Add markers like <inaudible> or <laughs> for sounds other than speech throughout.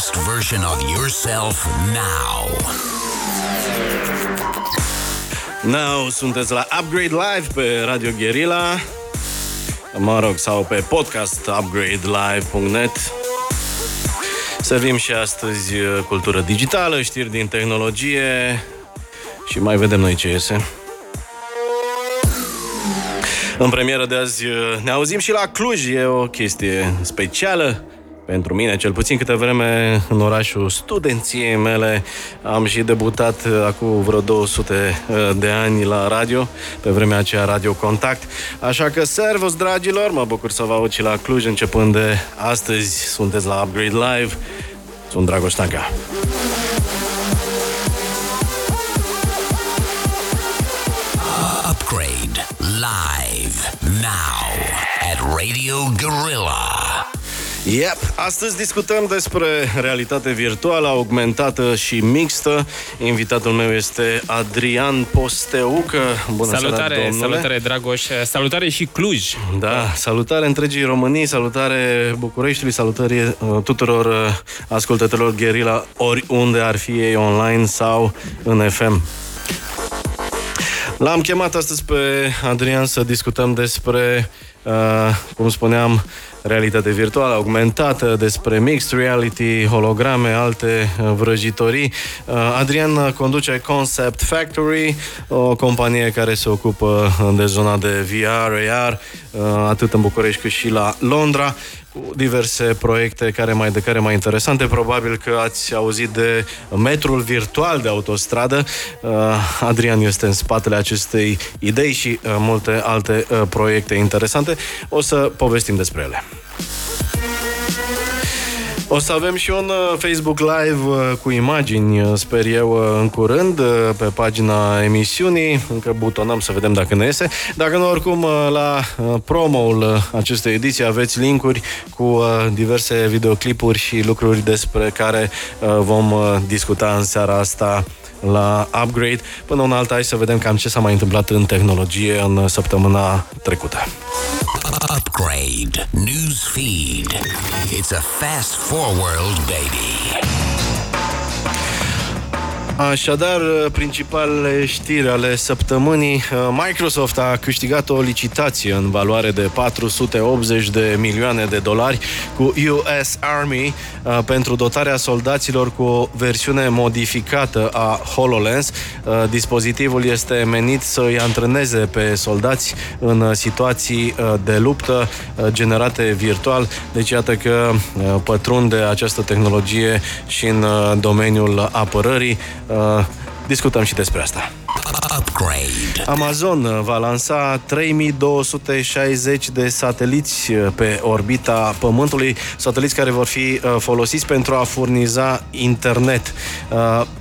best version of yourself now. Now sunteți la Upgrade Live pe Radio Guerilla Mă rog, sau pe podcast upgradelive.net Servim și astăzi uh, cultură digitală, știri din tehnologie și mai vedem noi ce iese. În premieră de azi uh, ne auzim și la Cluj, e o chestie specială pentru mine, cel puțin câte vreme în orașul studenției mele am și debutat uh, acum vreo 200 uh, de ani la radio, pe vremea aceea Radio Contact. Așa că servus, dragilor, mă bucur să vă aud și la Cluj, începând de astăzi sunteți la Upgrade Live. Sunt Dragoș Tanca. Upgrade live now at Radio Gorilla. Yep. Astăzi discutăm despre realitate virtuală, augmentată și mixtă. Invitatul meu este Adrian Posteucă. Bună salutare, seara, salutare Dragoș, salutare și Cluj. Da, salutare întregii Românii, salutare Bucureștiului, salutare uh, tuturor uh, ascultătorilor Guerilla, oriunde ar fi ei online sau în FM. L-am chemat astăzi pe Adrian să discutăm despre, uh, cum spuneam, realitate virtuală augmentată, despre mixed reality, holograme, alte uh, vrăjitorii. Uh, Adrian conduce Concept Factory, o companie care se ocupă de zona de VR, AR, uh, atât în București cât și la Londra cu diverse proiecte care mai de care mai interesante. Probabil că ați auzit de metrul virtual de autostradă. Adrian este în spatele acestei idei și multe alte proiecte interesante. O să povestim despre ele. O să avem și un uh, Facebook Live uh, cu imagini, uh, sper eu, în curând, pe pagina emisiunii. Încă butonăm să vedem dacă ne iese. Dacă nu, oricum, la promo-ul acestei ediții aveți linkuri cu diverse videoclipuri și lucruri despre care vom discuta în seara asta la Upgrade. Până un alta, hai să vedem cam ce s-a mai întâmplat în tehnologie în săptămâna trecută. Upgrade News Feed. It's a fast forward, baby. Așadar, principalele știri ale săptămânii, Microsoft a câștigat o licitație în valoare de 480 de milioane de dolari cu US Army uh, pentru dotarea soldaților cu o versiune modificată a HoloLens. Uh, dispozitivul este menit să îi antreneze pe soldați în situații uh, de luptă generate virtual. Deci iată că pătrunde această tehnologie și în domeniul apărării. Uh, discutăm și despre asta. Upgrade. Amazon uh, va lansa 3260 de sateliți uh, pe orbita Pământului, sateliți care vor fi folosiți pentru a furniza internet.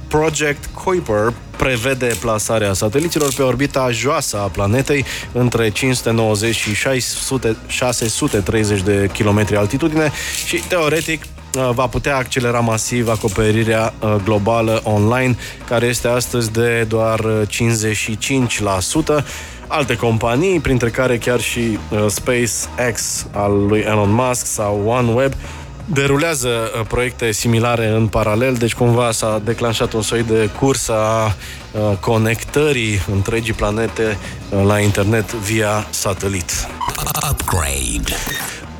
Project Kuiper prevede plasarea sateliților pe orbita joasă a planetei între 590 și 600, 630 de kilometri altitudine și teoretic Uh, va putea accelera masiv acoperirea uh, globală online, care este astăzi de doar 55%. Alte companii, printre care chiar și uh, SpaceX al lui Elon Musk sau OneWeb, derulează proiecte similare în paralel, deci cumva s-a declanșat un soi de cursă a conectării întregii planete la internet via satelit. Upgrade.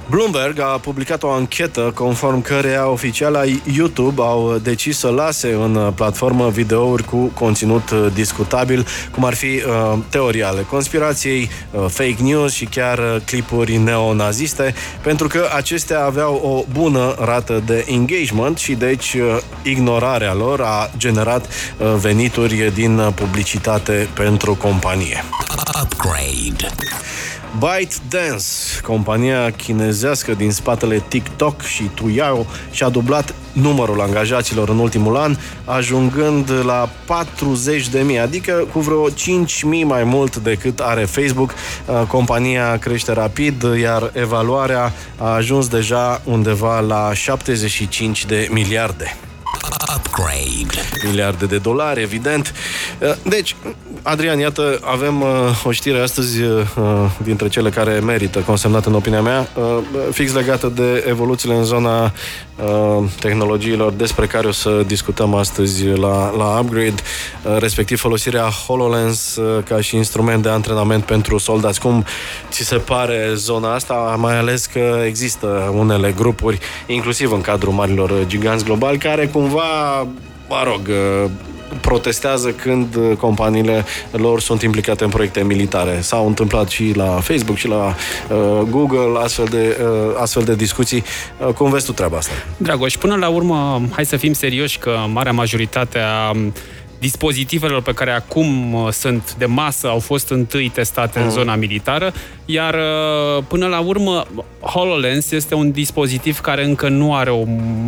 Bloomberg a publicat o anchetă conform căreia oficiala YouTube au decis să lase în platformă videouri cu conținut discutabil, cum ar fi uh, teorii ale conspirației, uh, fake news și chiar uh, clipuri neonaziste, pentru că acestea aveau o bună rată de engagement și deci uh, ignorarea lor a generat uh, venituri din publicitate pentru companie. Upgrade. ByteDance, compania chinezească din spatele TikTok și Tuyao, și-a dublat numărul angajaților în ultimul an, ajungând la 40.000, adică cu vreo 5.000 mai mult decât are Facebook. Uh, compania crește rapid, iar evaluarea a ajuns deja undeva la 75 de miliarde. Upgrade. Miliarde de dolari, evident. Uh, deci, Adrian, iată, avem uh, o știre astăzi uh, dintre cele care merită consemnată în opinia mea, fix legată de evoluțiile în zona tehnologiilor despre care o să discutăm astăzi la, la Upgrade, respectiv folosirea HoloLens ca și instrument de antrenament pentru soldați. Cum ți se pare zona asta, mai ales că există unele grupuri, inclusiv în cadrul marilor giganți globali, care cumva mă rog, uh, protestează când uh, companiile lor sunt implicate în proiecte militare. S-au întâmplat și la Facebook și la uh, Google astfel de, uh, astfel de discuții. Uh, cum vezi tu treaba asta? Dragoș, până la urmă, hai să fim serioși că marea majoritate a dispozitivelor pe care acum uh, sunt de masă au fost întâi testate mm. în zona militară, iar uh, până la urmă HoloLens este un dispozitiv care încă nu are o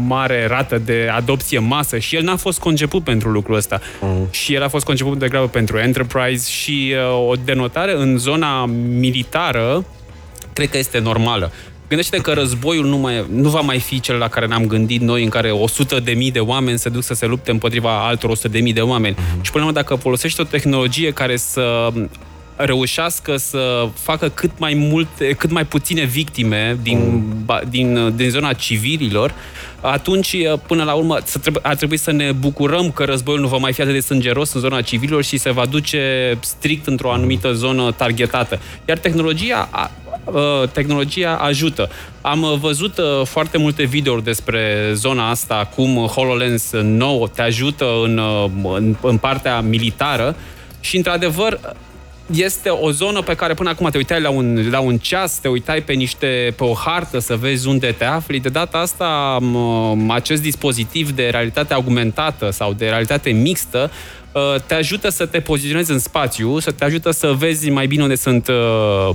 mare rată de adopție masă și el n-a fost conceput pentru lucrul ăsta. Mm. Și el a fost conceput degrabă pentru Enterprise și uh, o denotare în zona militară cred că este normală. Gândește că războiul nu, mai, nu va mai fi cel la care ne-am gândit noi, în care 100 de mii de oameni se duc să se lupte împotriva altor 100 de mii de oameni. Mm-hmm. Și până la urmă, dacă folosești o tehnologie care să reușească să facă cât mai multe, cât mai puține victime din, mm. din, din zona civililor, atunci, până la urmă, ar trebui să ne bucurăm că războiul nu va mai fi atât de sângeros în zona civililor și se va duce strict într-o anumită zonă targetată. Iar tehnologia Uh, tehnologia ajută. Am uh, văzut uh, foarte multe videouri despre zona asta, cum HoloLens nou te ajută în, în, în partea militară și, într-adevăr, este o zonă pe care până acum te uitai la un, la un ceas, te uitai pe niște pe o hartă să vezi unde te afli. De data asta acest dispozitiv de realitate augmentată sau de realitate mixtă Uh, te ajută să te poziționezi în spațiu, să te ajută să vezi mai bine unde sunt uh,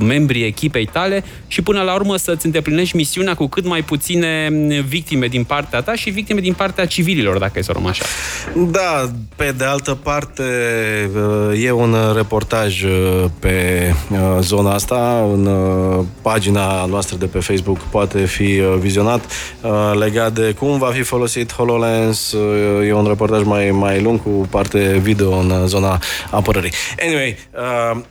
membrii echipei tale și până la urmă să-ți îndeplinești misiunea cu cât mai puține victime din partea ta și victime din partea civililor, dacă e să o așa. Da, pe de altă parte uh, e un reportaj pe zona asta, în pagina noastră de pe Facebook poate fi vizionat legat de cum va fi folosit HoloLens. E un reportaj mai, mai lung cu parte video în uh, zona apărării. Anyway,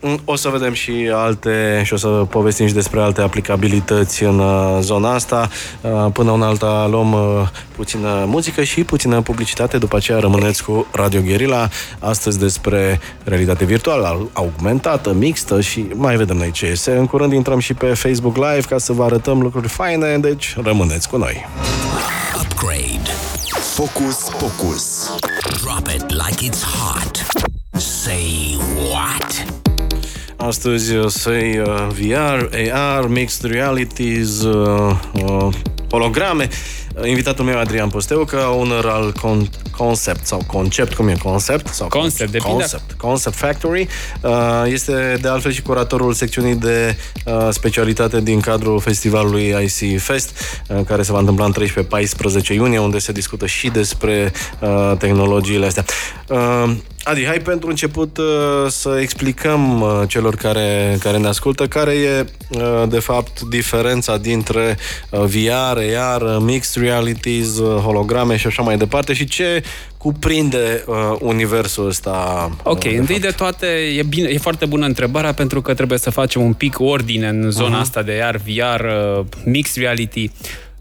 uh, o să vedem și alte și o să povestim și despre alte aplicabilități în uh, zona asta. Uh, până în alta luăm uh, puțină muzică și puțină publicitate, după aceea rămâneți cu Radio Guerilla, astăzi despre realitate virtuală, augmentată, mixtă și mai vedem noi ce este. În curând intrăm și pe Facebook Live ca să vă arătăm lucruri faine, deci rămâneți cu noi. Upgrade. Focus, focus. Drop it like it's hot. Say what? Astăzi uh, say uh, VR, AR, mixed realities, uh, uh, holograme. Invitatul meu Adrian Posteu, ca owner al con- Concept sau Concept, cum e? Concept? Sau Concept, de Concept, Concept Factory. Uh, este de altfel și curatorul secțiunii de uh, specialitate din cadrul festivalului IC Fest, uh, care se va întâmpla în 13-14 iunie, unde se discută și despre tehnologiile astea. Adi, hai pentru început uh, să explicăm uh, celor care, care ne ascultă care e, uh, de fapt, diferența dintre uh, VR, AR, mixed realities, uh, holograme și așa mai departe și ce cuprinde uh, universul ăsta. Ok, de întâi fapt. de toate e, bine, e foarte bună întrebarea pentru că trebuie să facem un pic ordine în zona uh-huh. asta de AR, VR, uh, mixed reality.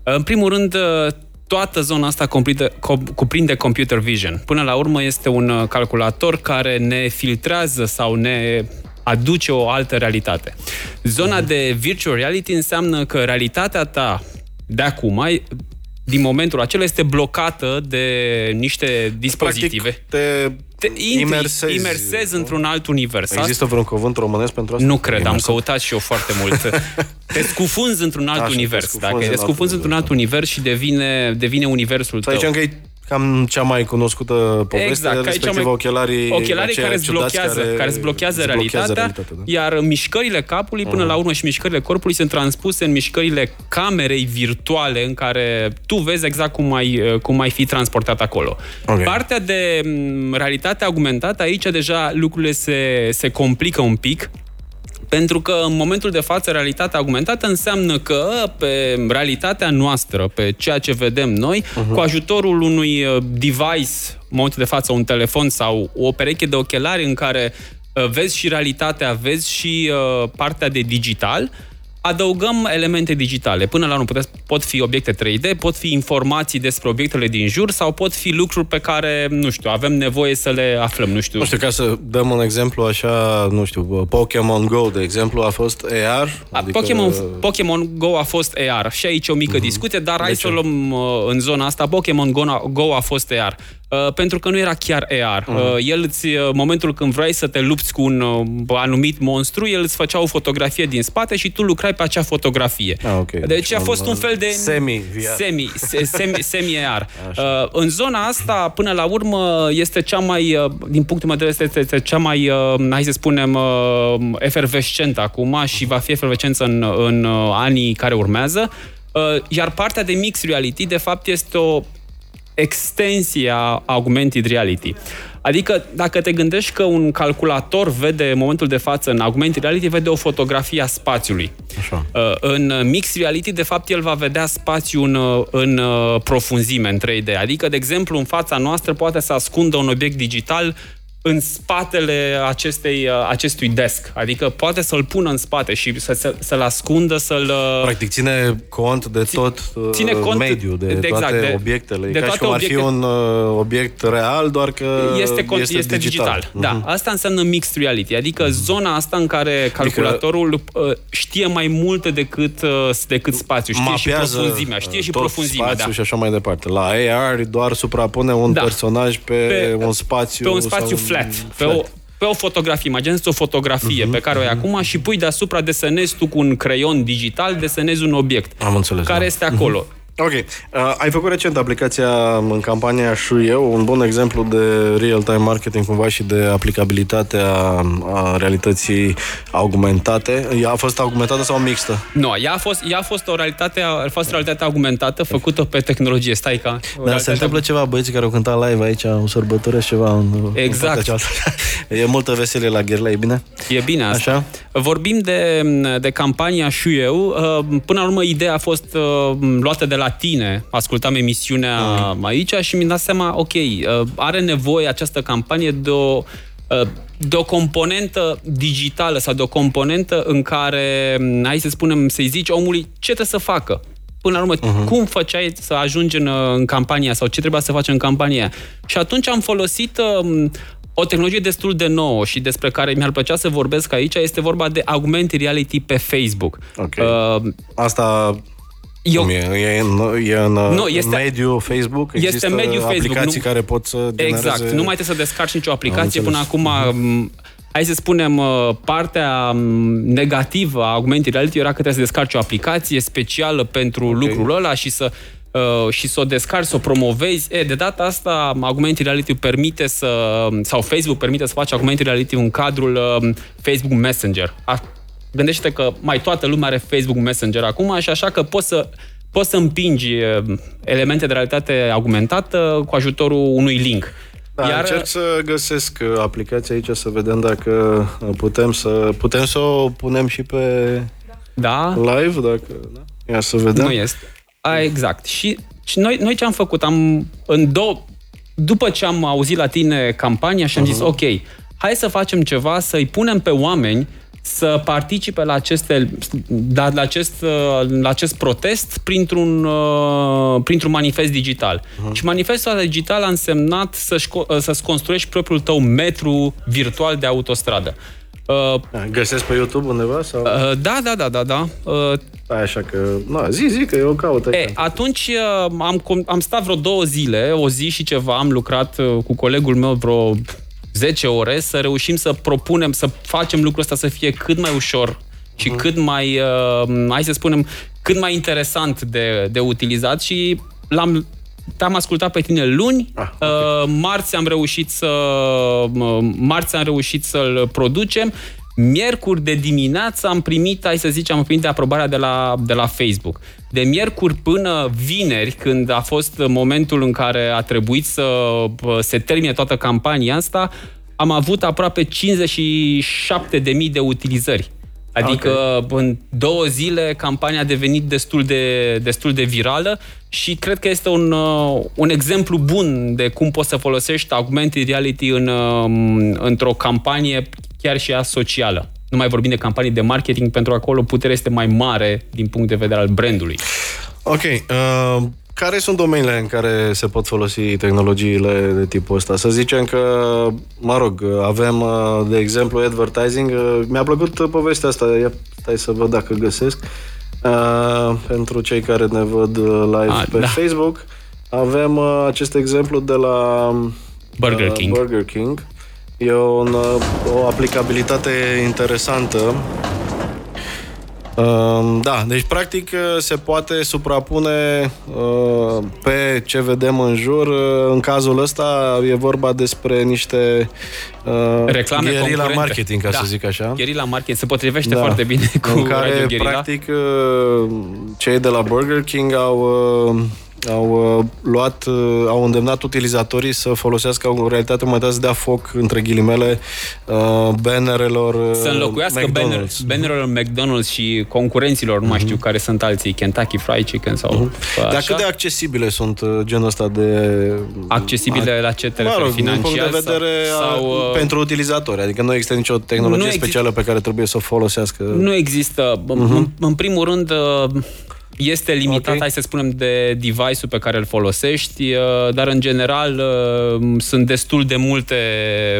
În primul rând, toată zona asta cuprinde, cuprinde computer vision. Până la urmă este un uh, calculator care ne filtrează sau ne aduce o altă realitate. Zona de virtual reality înseamnă că realitatea ta de acum ai, din momentul acela este blocată de niște dispozitive. Practic, te te imersezi, imersezi într-un alt univers. Există vreun cuvânt românesc pentru asta? Nu cred, Imersez. am căutat și eu foarte mult. <laughs> te scufunzi într-un alt Așa, univers. Te dacă te scufunzi într-un alt univers și devine, devine universul tău. Să zicem că cam cea mai cunoscută poveste, exact, respectiv mai... ochelarii, ochelarii care îți blochează, care, care îți blochează, îți realitatea, blochează realitatea da? iar mișcările capului, până uh-huh. la urmă și mișcările corpului sunt transpuse în mișcările camerei virtuale în care tu vezi exact cum ai, cum ai fi transportat acolo. Okay. Partea de realitate augmentată, aici deja lucrurile se, se complică un pic, Pentru că în momentul de față realitatea augmentată înseamnă că pe realitatea noastră, pe ceea ce vedem noi, uh-huh. cu ajutorul unui uh, device, în momentul de față un telefon sau o pereche de ochelari în care uh, vezi și realitatea, vezi și uh, partea de digital, adăugăm elemente digitale. Până la urmă pot fi obiecte 3D, pot fi informații despre obiectele din jur sau pot fi lucruri pe care, nu știu, avem nevoie să le aflăm, nu știu. Nu știu, ca să dăm un exemplu așa, nu știu, Pokémon Go, de exemplu, a fost AR? Adică... Pokémon, Pokémon Go a fost AR. Și aici o mică uh-huh. discuție, dar de hai ce? să o luăm uh, în zona asta. Pokémon Go, Go a fost AR. Uh, pentru că nu era chiar AR. Uh-huh. Mhm. Uh, el îți, uh, momentul când vrei să te lupți cu un uh, anumit monstru, el îți făcea o fotografie din spate și tu lucrai pe acea fotografie. Ah, okay. Deci, deci a fost un fel de... Semi Semi, semi, <laughs> semi-AR. Uh, în zona asta, până la urmă, este cea mai, uh, din punctul meu de vedere, este, este cea mai, uh, hai să spunem, uh, efervescentă acum și va fi efervescență în, în uh, anii care urmează. Uh, iar partea de mixed reality, de fapt, este o extensie a augmented reality. Adică dacă te gândești că un calculator vede în momentul de față în augmented reality, vede o fotografie a spațiului. Așa. Uh, în mixed reality, de fapt, el va vedea spațiul în, uh, în uh, profunzime, în 3D. Adică, de exemplu, în fața noastră poate să ascundă un obiect digital în spatele acestei, uh, acestui desk. Adică poate să-l pună în spate și să, să, să-l ascundă, să-l... Uh, Practic ține cont de tot ține uh, cont mediul, de, de exact, toate de, obiectele. De ca toate și cum obiecte... ar fi un uh, obiect real, doar că este, este, este digital. digital. Da, uh-huh. asta înseamnă mixed reality, adică uh-huh. zona asta în care adică calculatorul adică știe mai multe decât, decât spațiu, știe și profunzimea, știe și profunzimea. spațiu da. și așa mai departe. La AR doar suprapune un da. personaj pe, pe un spațiu pe un spațiu sau flat. flat. Pe, o, pe o fotografie, imaginează o fotografie uh-huh, pe care o ai uh-huh. acum și pui deasupra, desenezi tu cu un creion digital, desenezi un obiect. Am înțeles. Care da. este acolo. Uh-huh. Ok. Uh, ai făcut recent aplicația în campania și eu, un bun exemplu de real-time marketing cumva și de aplicabilitate a, a realității augmentate. Ea a fost augmentată sau mixtă? Nu, ea a fost, ea a fost o realitate, a fost realitate augmentată, făcută pe tehnologie. Stai ca... Da, se întâmplă ceva, băieții care au cântat live aici, o sărbătoresc ceva în, Exact. În <laughs> e multă veselie la Gherla, e bine? E bine asta. Așa? Vorbim de, de campania și eu. Uh, până la urmă, ideea a fost uh, luată de la la tine, ascultam emisiunea mm. aici și mi-am dat seama, ok, uh, are nevoie această campanie de o uh, de o componentă digitală sau de o componentă în care, mm, hai să spunem, să-i zici omului ce trebuie să facă. Până la urmă, uh-huh. cum făceai să ajungi în, uh, în campania sau ce trebuia să faci în campania. Și atunci am folosit uh, o tehnologie destul de nouă și despre care mi-ar plăcea să vorbesc aici. Este vorba de augmented reality pe Facebook. Okay. Uh, Asta eu... Cum e? E în, e în nu, este, mediul Facebook? Există este mediul aplicații Facebook, nu, care pot să genereze... Exact. Nu mai trebuie să descarci nicio aplicație. Până acum, uh-huh. hai să spunem, uh, partea negativă a augmented reality era că trebuie să descarci o aplicație specială pentru okay. lucrul ăla și să uh, și să o descarci, să o promovezi. E, de data asta, augmented reality permite să, sau Facebook permite să faci augmented reality în cadrul uh, Facebook Messenger. A, Gândește că mai toată lumea are Facebook Messenger acum și așa că poți să poți să împingi elemente de realitate augmentată cu ajutorul unui link. Da, Iar... încerc să găsesc aplicația aici să vedem dacă putem să putem să o punem și pe da. live, dacă da? Ia să vedem. Nu este. A, exact. Și, și noi, noi ce am făcut? Am în două după ce am auzit la tine campania și am uh-huh. zis, ok, hai să facem ceva, să-i punem pe oameni să participe la, aceste, la, la, acest, la acest protest printr-un, uh, printr-un manifest digital. Uh-huh. Și manifestul digital a însemnat să-și, să-ți construiești propriul tău metru virtual de autostradă. Uh, Găsesc pe YouTube undeva? Sau? Uh, da, da, da, da, da. Uh, așa că, na, zi, zi, că eu caut. E, atunci uh, am, am stat vreo două zile, o zi și ceva, am lucrat uh, cu colegul meu vreo 10 ore să reușim să propunem, să facem lucrul ăsta să fie cât mai ușor și uh-huh. cât mai, uh, hai să spunem, cât mai interesant de, de utilizat și l-am te-am ascultat pe tine luni, ah, okay. uh, marți am reușit să uh, marți am reușit să-l producem Miercuri de dimineață am primit, hai să zicem, am primit de aprobarea de la, de la Facebook. De miercuri până vineri, când a fost momentul în care a trebuit să se termine toată campania asta, am avut aproape 57.000 de utilizări. Adică okay. în două zile campania a devenit destul de, destul de virală și cred că este un, uh, un exemplu bun de cum poți să folosești augmented reality în, um, într-o campanie chiar și a socială. Nu mai vorbim de campanii de marketing, pentru că acolo puterea este mai mare din punct de vedere al brandului. Ok. Uh, care sunt domeniile în care se pot folosi tehnologiile de tipul ăsta? Să zicem că, mă rog, avem, uh, de exemplu, advertising. Uh, mi-a plăcut povestea asta. Ia, stai să văd dacă găsesc. Uh, pentru cei care ne văd uh, live A, pe da. Facebook, avem uh, acest exemplu de la Burger King. Burger King. E un, o aplicabilitate interesantă Ehm, da, deci practic se poate suprapune uh, pe ce vedem în jur. În cazul ăsta e vorba despre niște uh, reclame la marketing, ca da. să zic așa. la marketing se potrivește da. foarte bine cu în care, practic, uh, cei de la Burger King au au uh, luat, uh, au îndemnat utilizatorii să folosească o realitate aumentată să dea foc, între ghilimele, uh, bannerelor Să înlocuiască McDonald's. bannerelor McDonald's și concurenților, nu mai știu care sunt alții, Kentucky Fried Chicken sau uh-huh. Dar cât de accesibile sunt genul ăsta de... Accesibile la ce te mă rog, financiar? Din punct de vedere sau, sau, uh... pentru utilizatori, adică nu există nicio tehnologie specială pe care trebuie să o folosească. Nu există. Uh-huh. În, în primul rând, este limitat, okay. hai să spunem, de device-ul pe care îl folosești, uh, dar în general uh, sunt destul de multe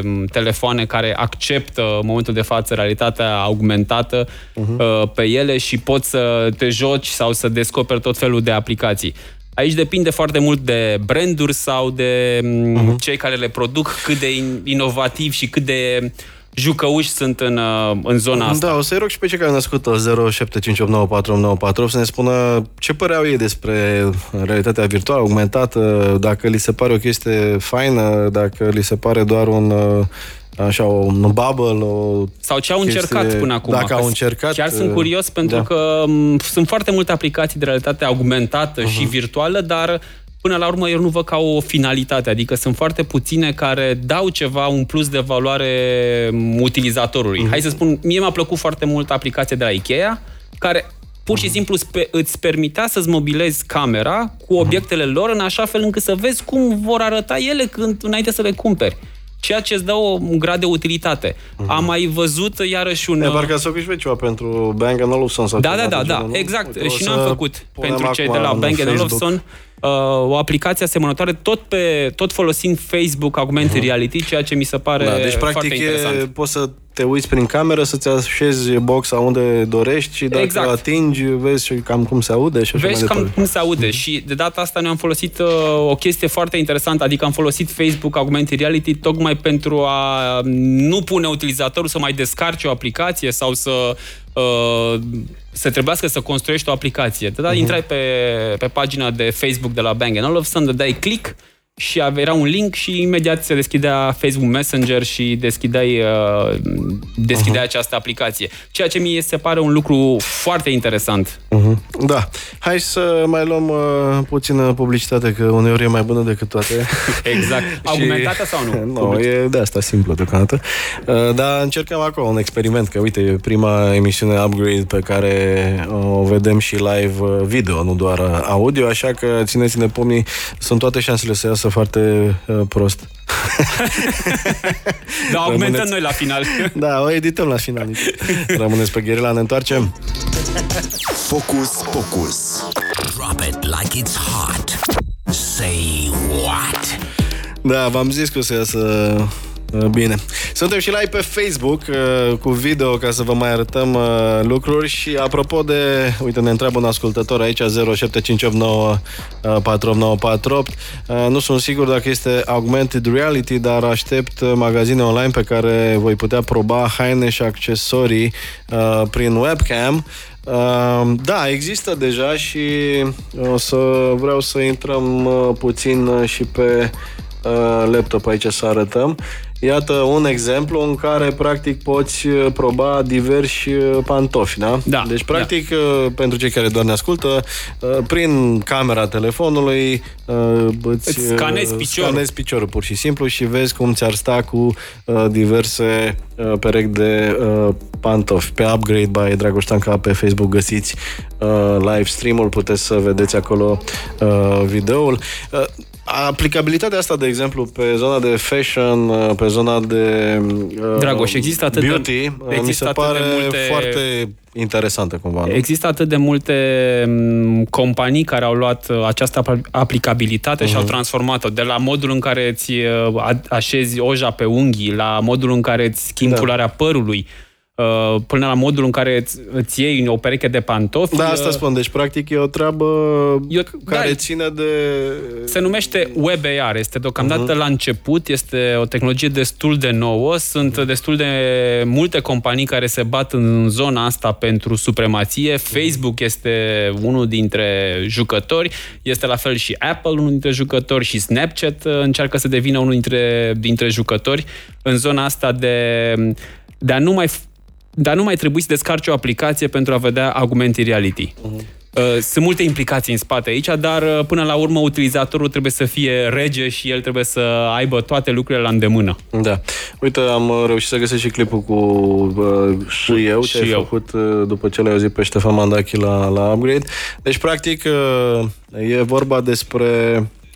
um, telefoane care acceptă în momentul de față realitatea augmentată uh-huh. pe ele și poți să te joci sau să descoperi tot felul de aplicații. Aici depinde foarte mult de branduri sau de uh-huh. cei care le produc, cât de inovativ și cât de uh, jucăuși sunt în, uh, în zona asta. Da, o să-i rog și pe cei care au născut 0758948948 să ne spună ce păreau ei despre realitatea virtuală, augmentată, dacă li se pare o chestie faină, dacă li se pare doar un uh, așa, un bubble, o Sau ce au chestie, încercat până acum. Dacă au încercat... Chiar sunt uh, curios pentru da. că sunt foarte multe aplicații de realitate augmentată uh-huh. și virtuală, dar până la urmă eu nu văd ca o finalitate, adică sunt foarte puține care dau ceva, un plus de valoare utilizatorului. Mm-hmm. Hai să spun, mie mi-a plăcut foarte mult aplicația de la Ikea, care pur și mhm. simplu îți permitea să-ți mobilezi camera cu mhm. obiectele lor în așa fel încât să vezi cum vor arăta ele când, înainte să le cumperi ceea ce îți dă o, un grad de utilitate. Uh-huh. Am mai văzut iarăși un... E, parcă să obișnuit ceva pentru Bang Olufsen sau Da, da, da, da, exact. Uite, și noi am făcut pentru cei de la Bang Olufsen uh, o aplicație asemănătoare, tot, pe, tot folosind Facebook Augmented uh-huh. Reality, ceea ce mi se pare da, deci, practic, foarte interesant. E, poți să te uiți prin cameră, să-ți așezi boxa unde dorești și dacă exact. atingi, vezi și cam cum se aude și așa Vezi cam cum se aude și de data asta noi am folosit uh, o chestie foarte interesantă, adică am folosit Facebook Augmented Reality tocmai pentru a nu pune utilizatorul să mai descarce o aplicație sau să uh, să trebuiască să construiești o aplicație. Da, uh-huh. intrai pe, pe pagina de Facebook de la Bang Olufsen, dai click și era un link și imediat se deschidea Facebook Messenger și deschideai, uh, deschideai uh-huh. această aplicație. Ceea ce mi se pare un lucru foarte interesant. Uh-huh. Da. Hai să mai luăm uh, puțină publicitate, că uneori e mai bună decât toate. <laughs> exact. <laughs> Argumentată sau nu? <laughs> Nu, no, e de asta simplu deocamdată. Uh, dar încercăm acolo un experiment, că uite, e prima emisiune Upgrade pe care o vedem și live uh, video, nu doar audio, așa că țineți-ne pomnii, sunt toate șansele să iasă foarte uh, prost. <laughs> da, augmentăm noi la final. <laughs> da, o edităm la final. Rămâneți pe Gherila, ne întoarcem. Focus, focus. Drop it like it's hot. Say what? Da, v-am zis că o să iasă Uh, bine. Suntem și live pe Facebook uh, cu video ca să vă mai arătăm uh, lucruri și apropo de, uite, ne întreabă un ascultător aici 0758 4948. Nu sunt sigur dacă este augmented reality, dar aștept magazine online pe care voi putea proba haine și accesorii prin webcam. Uh, da, există deja și o să vreau să intrăm uh, puțin și pe uh, laptop aici să arătăm. Iată un exemplu în care practic poți uh, proba diversi uh, pantofi, da? Da, Deci practic da. pentru cei care doar ne ascultă, prin camera telefonului îți, Îți scanezi piciorul. scanezi piciorul pur și simplu și vezi cum ți-ar sta cu diverse perechi de pantofi. Pe Upgrade by Dragoș Tanca pe Facebook găsiți live stream-ul, puteți să vedeți acolo videoul. Aplicabilitatea asta, de exemplu, pe zona de fashion, pe zona de uh, Dragoș, există atât beauty, de, există mi se pare de multe, foarte interesantă cumva. Nu? Există atât de multe companii care au luat uh, această aplicabilitate uh-huh. și au mhm. transformat-o de la modul în care îți uh, așezi oja pe unghii, la modul în care îți schimbi da. culoarea părului, Uh, până la modul în care îți, îți iei o pereche de pantofi. Da, asta uh, spun. Deci, practic, e o treabă e, care da, ține de... Se numește WebAR. Este deocamdată uh-huh. la început. Este o tehnologie destul de nouă. Sunt destul de multe companii care se bat în zona asta pentru supremație. Facebook este unul dintre jucători. Este la fel și Apple, unul dintre jucători, și Snapchat uh, încearcă să devină unul dintre, dintre jucători în zona asta de, de a nu mai dar nu mai trebuie să descarci o aplicație pentru a vedea augmented reality. Uh-huh. Sunt multe implicații în spate aici, dar uh, până la urmă utilizatorul trebuie să fie rege și el trebuie să aibă toate lucrurile la îndemână. Da. Uite, am uh, reușit să găsesc și clipul cu uh, și eu, ce ai eu. făcut uh, după ce l-ai auzit pe Ștefan Mandachi la, la Upgrade. Deci, practic, uh, e vorba despre...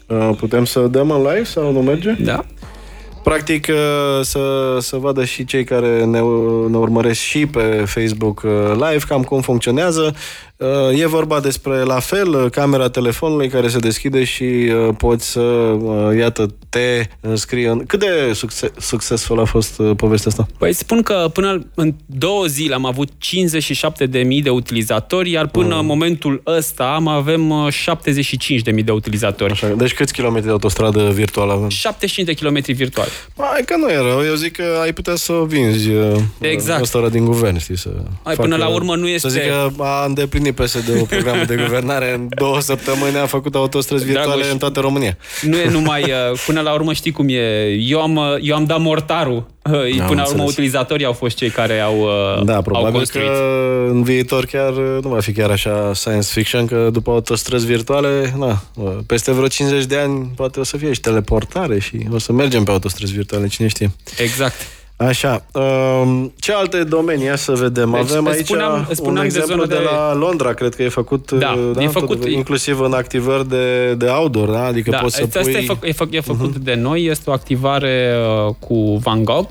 Uh, putem să dăm în live sau nu merge? Da. Practic uh, să, să vadă și cei care ne, ne urmăresc și pe Facebook uh, Live cam cum funcționează. Uh, e vorba despre, la fel, camera telefonului care se deschide și uh, poți să, uh, iată, te înscrii în... Cât de succes, succesful a fost povestea asta? Păi spun că până în două zile am avut 57.000 de utilizatori, iar până mm. în momentul ăsta am avem 75.000 de utilizatori. Așa, deci câți kilometri de autostradă virtuală avem? 75 de kilometri virtuali. Hai că nu e rău, eu zic că ai putea să vinzi exact. ăsta din guvern, știi, să Hai, facă, până la urmă nu este... Să zic că a îndeplinit îndeplinit PSD-ul programul de guvernare. În două săptămâni a făcut autostrăzi virtuale Dragoș, în toată România. Nu e numai... Uh, până la urmă știi cum e. Eu am, uh, eu am dat mortarul. Uh, până la urmă utilizatorii au fost cei care au Da, probabil au construit. că în viitor chiar nu va fi chiar așa science fiction, că după autostrăzi virtuale, na, peste vreo 50 de ani poate o să fie și teleportare și o să mergem pe autostrăzi virtuale, cine știe. Exact. Așa. Um, ce alte domenii să vedem? Deci, Avem aici spuneam, spuneam un exemplu de, de la Londra, cred că e făcut, da, da, e făcut tot, inclusiv în activări de, de outdoor, da? Adică da, poți să asta pui... e, fă, e, fă, e făcut uh-huh. de noi, este o activare uh, cu Van Gogh,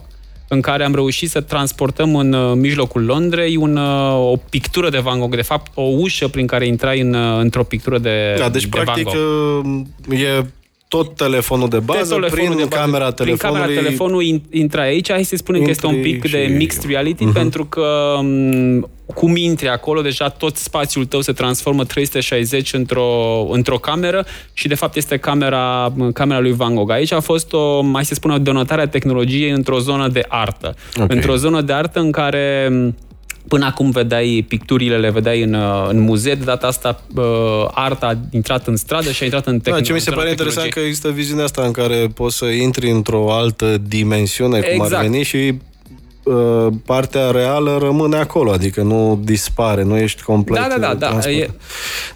în care am reușit să transportăm în uh, mijlocul Londrei un, uh, o pictură de Van Gogh, de fapt o ușă prin care intrai în, uh, într-o pictură de, da, deci, de practic, Van Gogh. e tot telefonul de bază, telefonul prin de bază, camera telefonului. Prin camera telefonului intra aici, hai să spunem că este un pic de mixed reality, uh-huh. pentru că mm, cum intri acolo, deja tot spațiul tău se transformă 360 într-o, într-o cameră și de fapt este camera, camera lui Van Gogh. Aici a fost o, mai se spune, o denotare a tehnologiei într-o zonă de artă. Okay. Într-o zonă de artă în care mm, Până acum vedeai picturile, le vedeai în, uh, în muzee, de data asta uh, arta a intrat în stradă și a intrat în tehnologie. Da, ce mi se pare interesant că există viziunea asta în care poți să intri într-o altă dimensiune, cum exact. ar veni, și Uh, partea reală rămâne acolo, adică nu dispare, nu ești complet Da, da, da, da. E,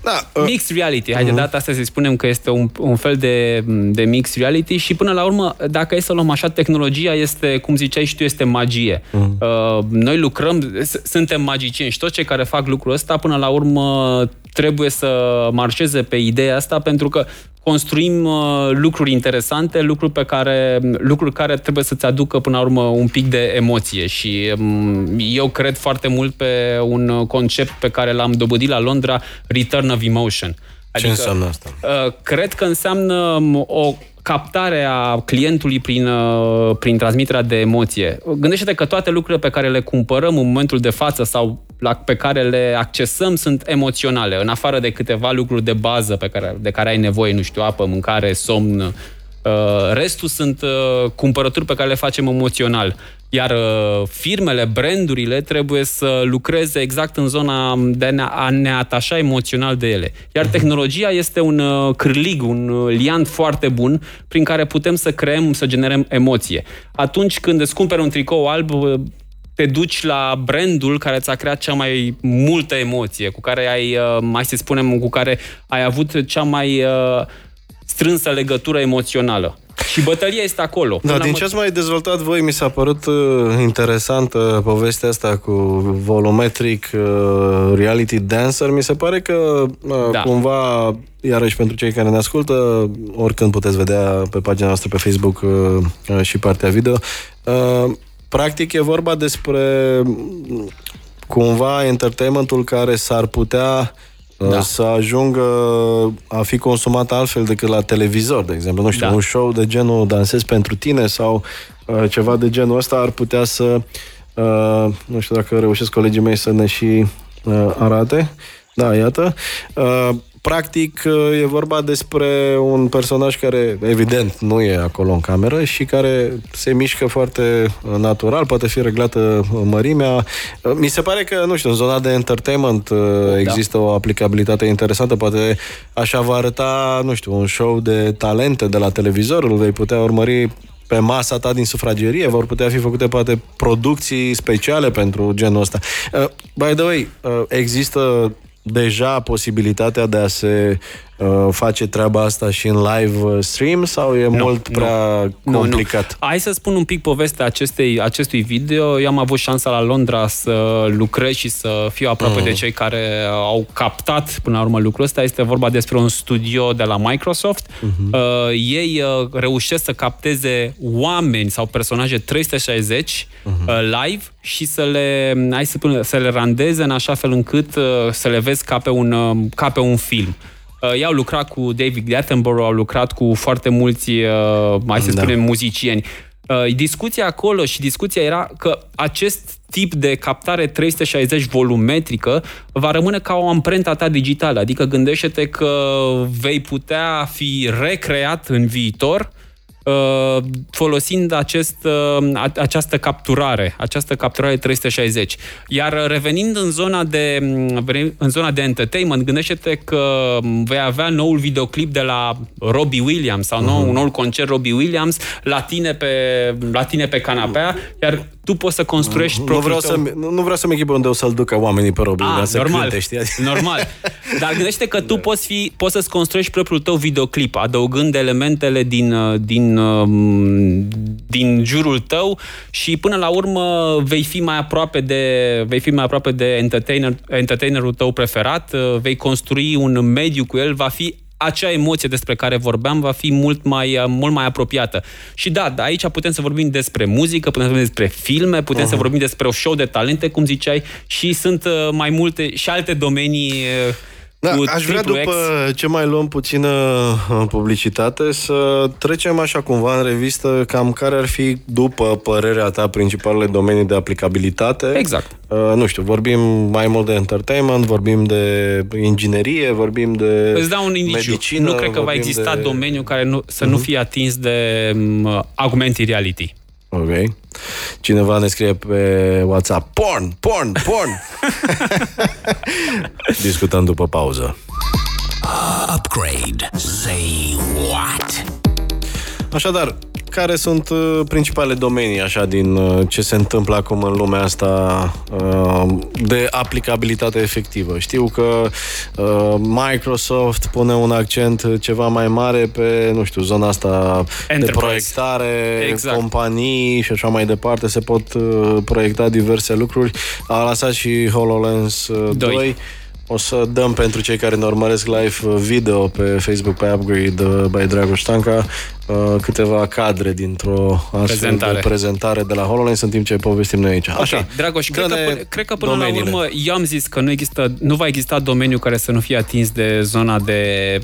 da uh, mixed reality. Hai uh-huh. de data asta să spunem că este un, un fel de, de mixed reality și până la urmă, dacă e să luăm așa, tehnologia este, cum ziceai și tu, este magie. Uh-huh. Uh, noi lucrăm, suntem magicieni și toți cei care fac lucrul ăsta, până la urmă trebuie să marșeze pe ideea asta pentru că construim uh, lucruri interesante, lucruri pe care, lucruri care trebuie să-ți aducă până la urmă un pic de emoție și um, eu cred foarte mult pe un concept pe care l-am dobândit la Londra, Return of Emotion. Adică, Ce înseamnă asta? Uh, cred că înseamnă um, o captare a clientului prin, uh, prin transmiterea de emoție. Gândește-te că toate lucrurile pe care le cumpărăm în momentul de față sau la, pe care le accesăm sunt emoționale, în afară de câteva lucruri de bază pe care, de care ai nevoie, nu știu, apă, mâncare, somn, Uh, restul sunt uh, cumpărături pe care le facem emoțional. Iar uh, firmele, brandurile trebuie să lucreze exact în zona de a ne atașa emoțional de ele. Iar mhm. tehnologia este un cârlig, un liant foarte bun prin care putem să creăm, să generăm emoție. Atunci când îți cumperi un tricou alb, te duci la brandul care ți-a creat cea mai multă emoție, cu care ai, mai să spunem, cu care ai avut cea mai strânsă legătură emoțională. Și bătălia este acolo. Da, din ce ați mai dezvoltat voi, mi s-a părut uh, interesantă povestea asta cu volumetric uh, reality dancer. Mi se pare că uh, da. cumva, iarăși pentru cei care ne ascultă, oricând puteți vedea pe pagina noastră pe Facebook uh, uh, și partea video, uh, practic e vorba despre cumva entertainmentul care s-ar putea uh, da. să ajungă a fi consumat altfel decât la televizor, de exemplu. Nu știu, da. un show de genul Dansez pentru tine sau uh, ceva de genul ăsta ar putea să uh, nu știu dacă reușesc colegii mei să ne și uh, arate. Da, iată. Uh, practic e vorba despre un personaj care evident nu e acolo în cameră și care se mișcă foarte natural, poate fi reglată mărimea. Mi se pare că, nu știu, în zona de entertainment da. există o aplicabilitate interesantă, poate așa va arăta, nu știu, un show de talente de la televizor, îl vei putea urmări pe masa ta din sufragerie, vor putea fi făcute poate producții speciale pentru genul ăsta. Uh, by the way, uh, există deja posibilitatea de a se uh, face treaba asta și în live uh, stream sau e no, mult prea no, complicat? No, no. Hai să spun un pic povestea acestei, acestui video. Eu am avut șansa la Londra să lucrez și să fiu aproape uh. de cei care au captat până la urmă lucrul ăsta. Este vorba despre un studio de la Microsoft. Uh-huh. Uh, ei uh, reușesc să capteze oameni sau personaje 360 uh-huh. Mhm. uh, live și să le, hai să, spun, să le randeze în așa fel încât uh, să le vezi ca pe un, uh, ca pe un film. Uh, ei au lucrat cu David Attenborough, au lucrat cu foarte mulți, uh, mai să da. spunem, muzicieni. Uh, discuția acolo și discuția era că acest tip de captare 360 volumetrică va rămâne ca o amprentă ta digitală. Adică gândește-te că vei putea fi recreat în viitor Uh, folosind acest, uh, această capturare, această capturare 360. Iar revenind în zona de, în zona de entertainment, gândește-te că vei avea noul videoclip de la Robbie Williams sau nou, uh-huh. un nou concert Robbie Williams la tine pe, la tine pe canapea, iar tu poți să construiești nu, vreau să, nu vreau să-mi echipă unde o să-l ducă oamenii pe Robin, dar să normal, cânte, știi? <laughs> Normal. Dar gândește că tu da. poți, fi, poți să-ți construiești propriul tău videoclip, adăugând elementele din, uh, din, um, din jurul tău și până la urmă vei fi mai aproape de, vei fi mai aproape de entertainer, entertainerul tău preferat, uh, vei construi un mediu cu el, va fi acea emoție despre care vorbeam va fi mult mai, uh, mult mai apropiată. Și da, aici putem să vorbim despre muzică, putem să vorbim despre filme, putem uh-huh. să vorbim despre o show de talente, cum ziceai, și sunt uh, mai multe și alte domenii uh, da, aș vrea după X. ce mai luăm puțină uh, publicitate să trecem așa cumva în revistă cam care ar fi, după părerea ta, principalele domenii de aplicabilitate. Exact. Uh, nu știu, vorbim mai mult de entertainment, vorbim de inginerie, vorbim de Îți dau un indiciu. Medicină, nu cred că va exista de... domeniu care nu, să uh-huh. nu mhm. fie atins de um, augmented reality. Ok. Cineva ne scrie pe WhatsApp Porn, porn, porn <laughs> Discutăm după pauză Upgrade Say what? Așadar, care sunt uh, principale domenii așa din uh, ce se întâmplă acum în lumea asta uh, de aplicabilitate efectivă. Știu că Microsoft pune un accent ceva mai mare pe, nu știu, zona asta Enterprise. de proiectare, exact. companii și așa mai departe, se pot proiecta diverse lucruri. A lăsat și HoloLens 2. 2 o să dăm pentru cei care ne urmăresc live video pe Facebook pe Upgrade uh, by Dragoș Tanca uh, câteva cadre dintr-o prezentare. de prezentare de la HoloLens în timp ce povestim noi aici. Așa. Okay. Dragoș, cred că, până, cred că până domeniile. la urmă eu am zis că nu, există, nu va exista domeniu care să nu fie atins de zona de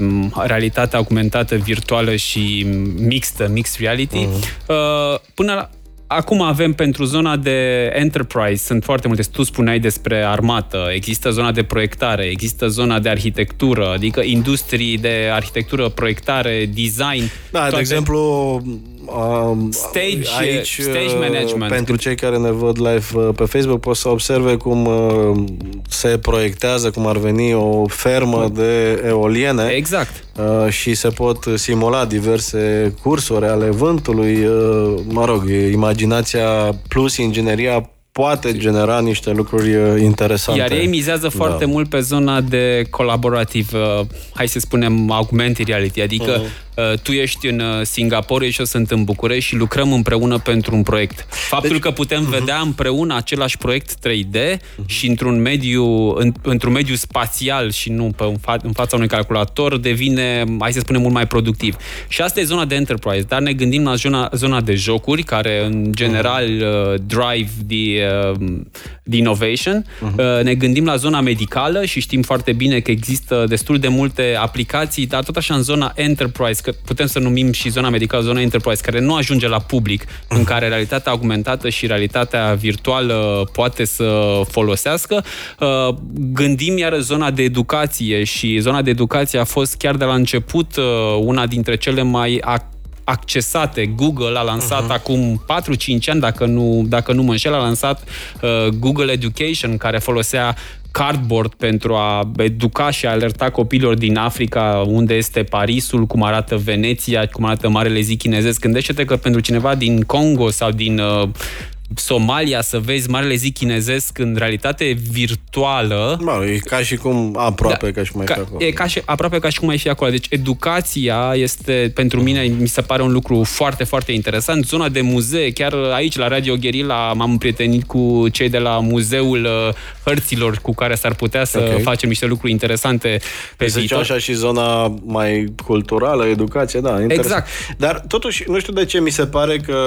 realitate augmentată, virtuală și mixtă, mixed reality. Uh-huh. Până la, Acum avem pentru zona de enterprise, sunt foarte multe. Tu spuneai despre armată, există zona de proiectare, există zona de arhitectură, adică industrii de arhitectură, proiectare, design. Da, toate... de exemplu, stage, aici, stage management. Pentru cei care ne văd live uh, pe Facebook, pot să observe cum uh, se proiectează, cum ar veni o fermă de eoliene. Exact. Uh, și se pot simula diverse cursuri ale vântului. Mă rog, imaginația plus ingineria poate genera niște lucruri uh, interesante. Iar ei mizează da. foarte mult pe zona de colaborativ, uh, hai să spunem augmented reality, adică uh-huh. Tu ești în Singapore, eu sunt în București și lucrăm împreună pentru un proiect. Faptul deci, că putem uh-huh. vedea împreună același proiect 3D uh-huh. și într-un mediu, în, într-un mediu spațial și nu pe, în, fa- în fața unui calculator devine, hai să spunem, mult mai productiv. Și asta e zona de enterprise, dar ne gândim la zona, zona de jocuri, care în general uh, drive the de innovation. Uh-huh. Ne gândim la zona medicală și știm foarte bine că există destul de multe aplicații, dar tot așa în zona enterprise, că putem să numim și zona medicală zona enterprise, care nu ajunge la public, uh-huh. în care realitatea augmentată și realitatea virtuală poate să folosească. Uh, gândim iar zona de educație și zona de educație a fost chiar de la început uh, una dintre cele mai accesate. Google a lansat uh-huh. acum 4-5 ani, dacă nu, dacă nu mă înșel, a lansat uh, Google Education, care folosea cardboard pentru a educa și a alerta copiilor din Africa unde este Parisul, cum arată Veneția, cum arată Marele Zi chinezesc. Gândește-te că pentru cineva din Congo sau din uh, Somalia să vezi Marele Zi chinezesc în realitate virtuală. Bă, e ca și cum aproape da, ca și cum ai ca, fi acolo. E ca și, aproape ca și cum ai fi acolo. Deci educația este, pentru mine, mi se pare un lucru foarte, foarte interesant. Zona de muzee, chiar aici la Radio Gherila m-am împrietenit cu cei de la Muzeul uh, Hărților cu care s-ar putea să okay. facem niște lucruri interesante pe Să viitor. așa și zona mai culturală, educație, da, interesant. Exact. Dar totuși, nu știu de ce mi se pare că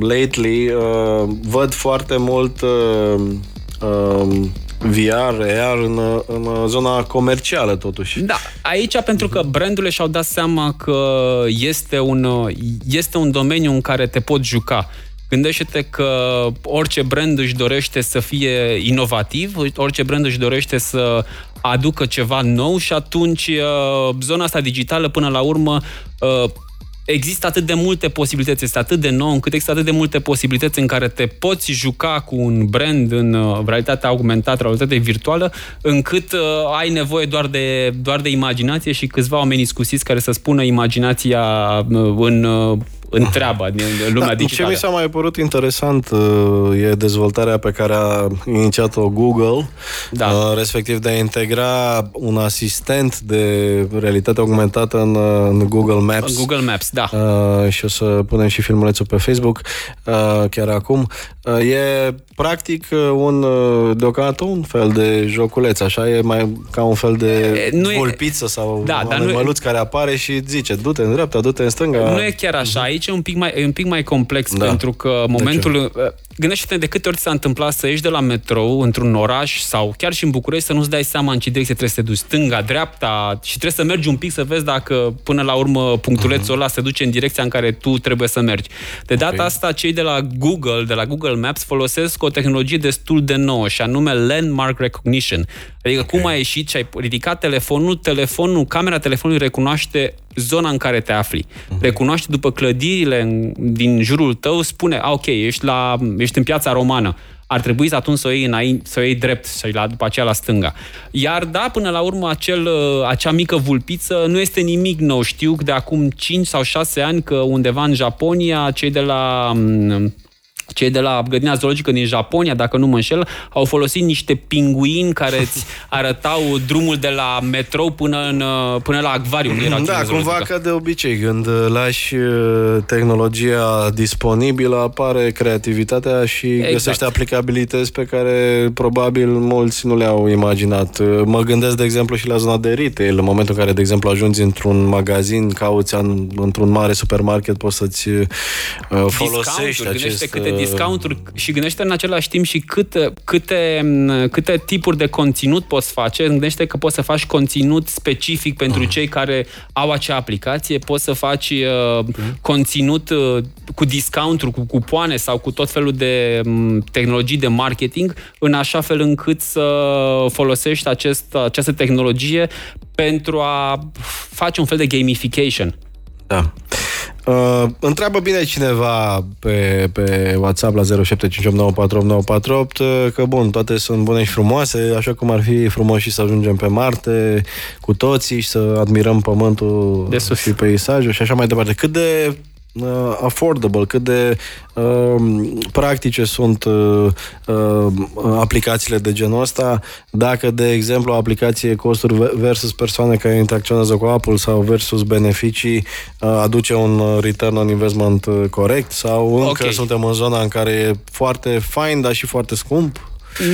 lately uh, uh, văd foarte mult uh, uh, VR, AR în, în zona comercială totuși. Da, aici pentru că brandurile și-au dat seama că este un, este un domeniu în care te poți juca. Gândește-te că orice brand își dorește să fie inovativ, orice brand își dorește să aducă ceva nou și atunci uh, zona asta digitală până la urmă uh, există atât de multe posibilități, este atât de nou, încât există atât de multe posibilități în care te poți juca cu un brand în uh, realitate augmentată, realitate virtuală, încât uh, ai nevoie doar de, doar de imaginație și câțiva oameni scusiți care să spună imaginația uh, în uh, întreabă din lumea da, digitală. Ce mi s-a mai părut interesant uh, e dezvoltarea pe care a inițiat-o Google, da. Uh, respectiv de a integra un asistent de realitate augmentată în, uh, în Google Maps. Google Maps, da. Și o să punem și filmulețul pe Facebook chiar acum. E practic un, deocamdată un fel de joculeț, așa, e mai ca un fel de nu vulpiță e... sau da, un animăluț e... care apare și zice du-te în dreapta, du-te în stânga. Nu e chiar așa, aici e un pic mai, e un pic mai complex, da. pentru că momentul... Uh, gândește-te de câte ori ți s-a întâmplat să ieși de la metrou într-un oraș sau chiar și în București să nu-ți dai seama în ce direcție trebuie să te duci, stânga, dreapta și trebuie să mergi un pic să vezi dacă până la urmă punctulețul uh-huh. ăla se duce în direcția în care tu trebuie să mergi. De data okay. asta, cei de la Google, de la Google Maps, folosesc o tehnologie destul de nouă și anume Landmark Recognition. Adică okay. cum ai ieșit și ai ridicat telefonul, telefonul, camera telefonului recunoaște zona în care te afli. Uh-huh. Recunoaște după clădirile din jurul tău, spune, a, ok, ești, la, ești în piața romană ar trebui să atunci să o iei înainte, să o iei drept și la, după aceea la stânga. Iar da, până la urmă, acel, acea mică vulpiță nu este nimic nou. Știu de acum 5 sau 6 ani că undeva în Japonia, cei de la cei de la grădina zoologică din Japonia, dacă nu mă înșel, au folosit niște pinguini care îți arătau drumul de la metrou până, în, până la acvarium. Era da, cumva ca de obicei, când lași uh, tehnologia disponibilă, apare creativitatea și exact. găsește aplicabilități pe care probabil mulți nu le-au imaginat. Uh, mă gândesc, de exemplu, și la zona de retail. În momentul în care, de exemplu, ajungi într-un magazin, cauți într-un mare supermarket, poți să-ți uh, folosești acest discounturi și gândește în același timp și câte, câte, câte tipuri de conținut poți face. Gândește că poți să faci conținut specific pentru uh. cei care au acea aplicație, poți să faci uh, conținut uh, cu discounturi, cu cupoane sau cu tot felul de um, tehnologii de marketing, în așa fel încât să folosești acest, această tehnologie pentru a face un fel de gamification. Da. Uh, întreabă bine cineva pe, pe WhatsApp la 0758948948 uh, că bun, toate sunt bune și frumoase, așa cum ar fi frumos și să ajungem pe Marte cu toții și să admirăm pământul de sus. și peisajul și așa mai departe. Cât de uh, affordable, cât de uh, practice sunt uh, uh, aplicațiile de genul ăsta. Dacă, de exemplu, o aplicație costuri versus persoane care interacționează cu Apple sau versus beneficii uh, aduce un return on investment uh, corect sau încă okay. suntem în zona în care e foarte fain, dar și foarte scump?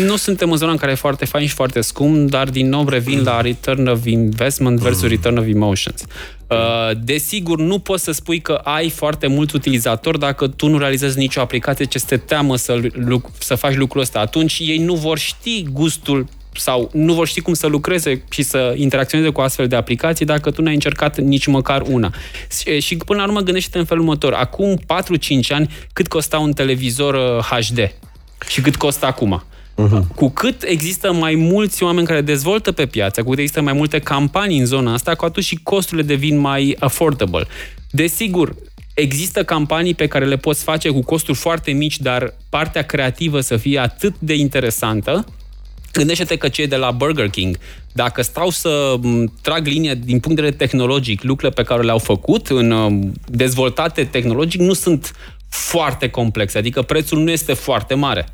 Nu suntem în zona în care e foarte fain și foarte scump, dar din nou revin la return of investment versus return of emotions. Uh, desigur, nu poți să spui că ai foarte mulți utilizatori dacă tu nu realizezi nicio aplicație ce te teamă să, să faci lucrul ăsta. Atunci ei nu vor ști gustul sau nu vor ști cum să lucreze și să interacționeze cu astfel de aplicații dacă tu n-ai încercat nici măcar una. Și până la urmă gândește-te în felul următor. Acum 4-5 ani, cât costa un televizor HD? Uh, și cât costă acum? Uh-huh. Cu cât există mai mulți oameni care dezvoltă pe piață, cu cât există mai multe campanii în zona asta, cu atât și costurile devin mai affordable. Desigur, există campanii pe care le poți face cu costuri foarte mici, dar partea creativă să fie atât de interesantă, Gândește-te că cei de la Burger King, dacă stau să trag linie din punct de vedere tehnologic, lucrurile pe care le-au făcut în dezvoltate tehnologic nu sunt foarte complexe, adică prețul nu este foarte mare.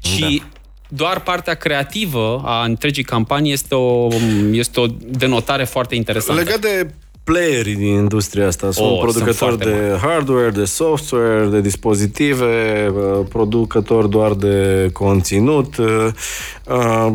Și da doar partea creativă a întregii campanii este o, este o denotare foarte interesantă. Legat de playerii din industria asta. Sunt oh, producători de mari. hardware, de software, de dispozitive, uh, producători doar de conținut. Uh, uh,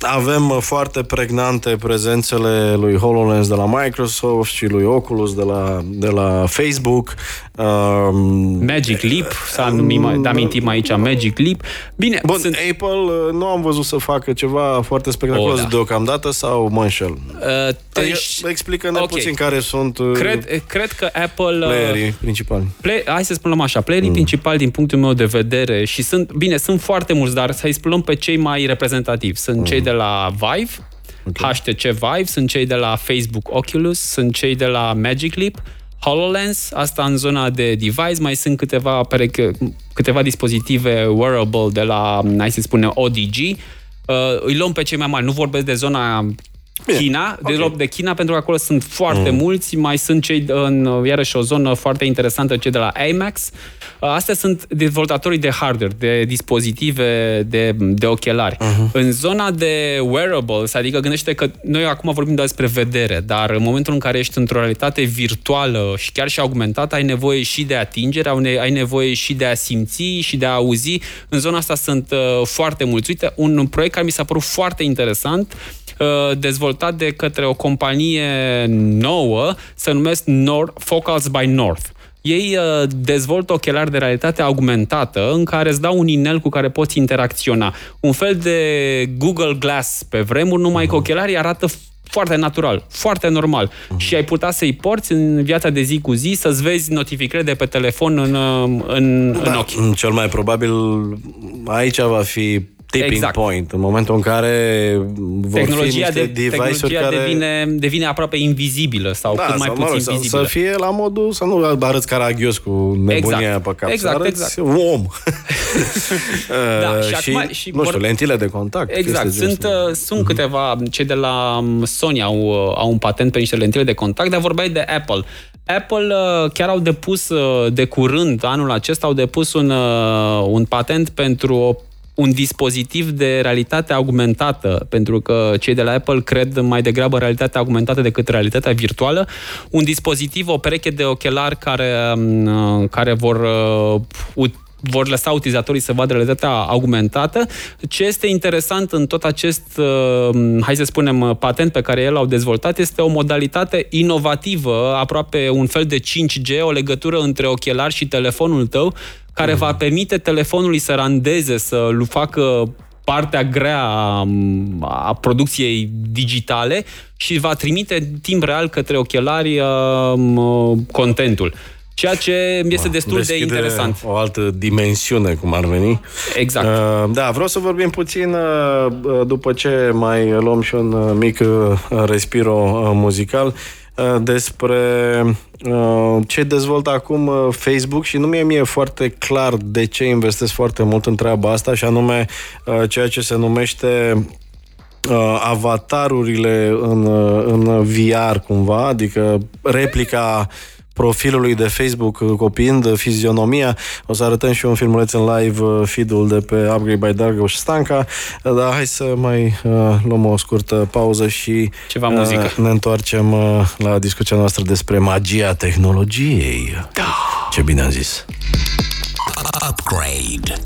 avem foarte pregnante prezențele lui HoloLens de la Microsoft și lui Oculus de la, de la Facebook. Um, Magic Leap, să um, amintim aici Magic Leap. Bine, Bun, sunt... Apple uh, nu am văzut să facă ceva foarte spectaculos oh, da. deocamdată sau mă înșel? Uh, te... Explică-ne okay. puțin care sunt uh, cred, cred că Apple... Uh, playerii principali. Play, hai să spunem așa, playerii mm. principali din punctul meu de vedere și sunt, bine, sunt foarte mulți, dar să-i spunem pe cei mai reprezentativi. Sunt mm. cei de la Vive, okay. HTC Vive, sunt cei de la Facebook Oculus, sunt cei de la Magic Leap, HoloLens, asta în zona de device, mai sunt câteva, pereche, câteva dispozitive wearable de la, hai să spunem, ODG. Uh, îi luăm pe cei mai mari, nu vorbesc de zona Bine. China, okay. de loc de China, pentru că acolo sunt foarte mm. mulți, mai sunt cei în, iarăși, o zonă foarte interesantă, cei de la IMAX. Astea sunt dezvoltatorii de hardware, de dispozitive, de, de ochelari. Uh-huh. În zona de wearables, adică gândește că noi acum vorbim doar despre vedere, dar în momentul în care ești într-o realitate virtuală și chiar și augmentată, ai nevoie și de atingere, ai nevoie și de a simți și de a auzi. În zona asta sunt uh, foarte mulți. Uite, un proiect care mi s-a părut foarte interesant, uh, dezvoltat de către o companie nouă, se numesc North, Focals by North. Ei uh, dezvoltă ochelari de realitate augmentată în care îți dau un inel cu care poți interacționa. Un fel de Google Glass pe vremuri, numai că ochelarii arată foarte natural, foarte normal. Uh-huh. Și ai putea să-i porți în viața de zi cu zi, să-ți vezi notificări de pe telefon în, uh, în, da, în ochi. Cel mai probabil aici va fi tipping exact. point, în momentul în care vor tehnologia fi de, device-uri care... devine, devine aproape invizibilă sau da, cât mai sau, puțin mă rog, vizibilă. Să fie la modul, să nu arăți caragios cu nebunia exact. pe cap, exact, să arăți exact. om. <laughs> <laughs> da, și, și acum, și nu știu, lentile de contact. Exact, sunt, uh, sunt uh-huh. câteva, cei de la um, Sony au, uh, au un patent pe niște lentile de contact, dar vorbeai de Apple. Apple uh, chiar au depus de curând, anul acesta, au depus un, un patent pentru o un dispozitiv de realitate augmentată, pentru că cei de la Apple cred mai degrabă realitatea augmentată decât realitatea virtuală, un dispozitiv, o pereche de ochelari care, mm, care vor uh, vor lăsa utilizatorii să vadă realitatea augmentată. Ce este interesant în tot acest, uh, hai să spunem, patent pe care el au dezvoltat, este o modalitate inovativă, aproape un fel de 5G, o legătură între ochelari și telefonul tău, care va permite telefonului să randeze, să facă partea grea a, a producției digitale și va trimite în timp real către ochelari uh, contentul. Ceea ce este destul de interesant. o altă dimensiune, cum ar veni. Exact. Uh, da, vreau să vorbim puțin uh, după ce mai luăm și un uh, mic uh, respiro uh, muzical uh, despre uh, ce dezvoltă acum uh, Facebook și nu mi-e mie foarte clar de ce investesc foarte mult în treaba asta și anume uh, ceea ce se numește uh, avatarurile în, uh, în VR cumva, adică replica profilului de Facebook copiind fizionomia. O să arătăm și un filmuleț în live feed-ul de pe Upgrade by Dargo și Stanca, dar hai să mai uh, luăm o scurtă pauză și Ceva muzică. Uh, ne întoarcem uh, la discuția noastră despre magia tehnologiei. Da! Ce bine am zis! Upgrade.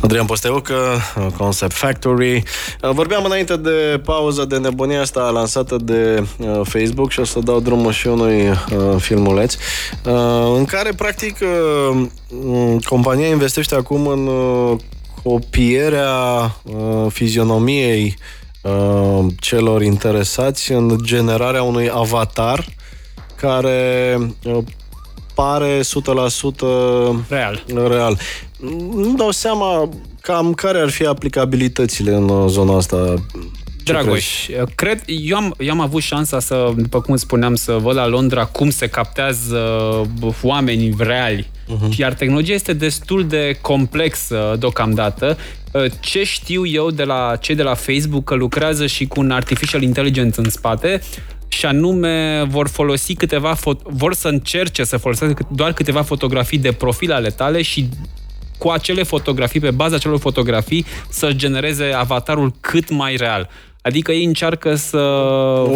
Adrian Posteucă, Concept Factory. Vorbeam înainte de pauză de nebunia asta lansată de uh, Facebook și o să dau drumul și unui uh, filmuleț uh, în care, practic, compania investește acum în copierea fizionomiei celor interesați în generarea unui avatar care pare 100% real. real. Nu dau seama cam care ar fi aplicabilitățile în zona asta. Dragoș, cred, eu am, eu am avut șansa să, după cum spuneam, să văd la Londra cum se captează oameni reali. Uh-huh. Iar tehnologia este destul de complexă deocamdată. Ce știu eu de la cei de la Facebook, că lucrează și cu un artificial intelligence în spate, și anume vor folosi câteva fo- vor să încerce să folosească doar câteva fotografii de profil ale tale și cu acele fotografii, pe baza acelor fotografii, să genereze avatarul cât mai real. Adică ei încearcă să...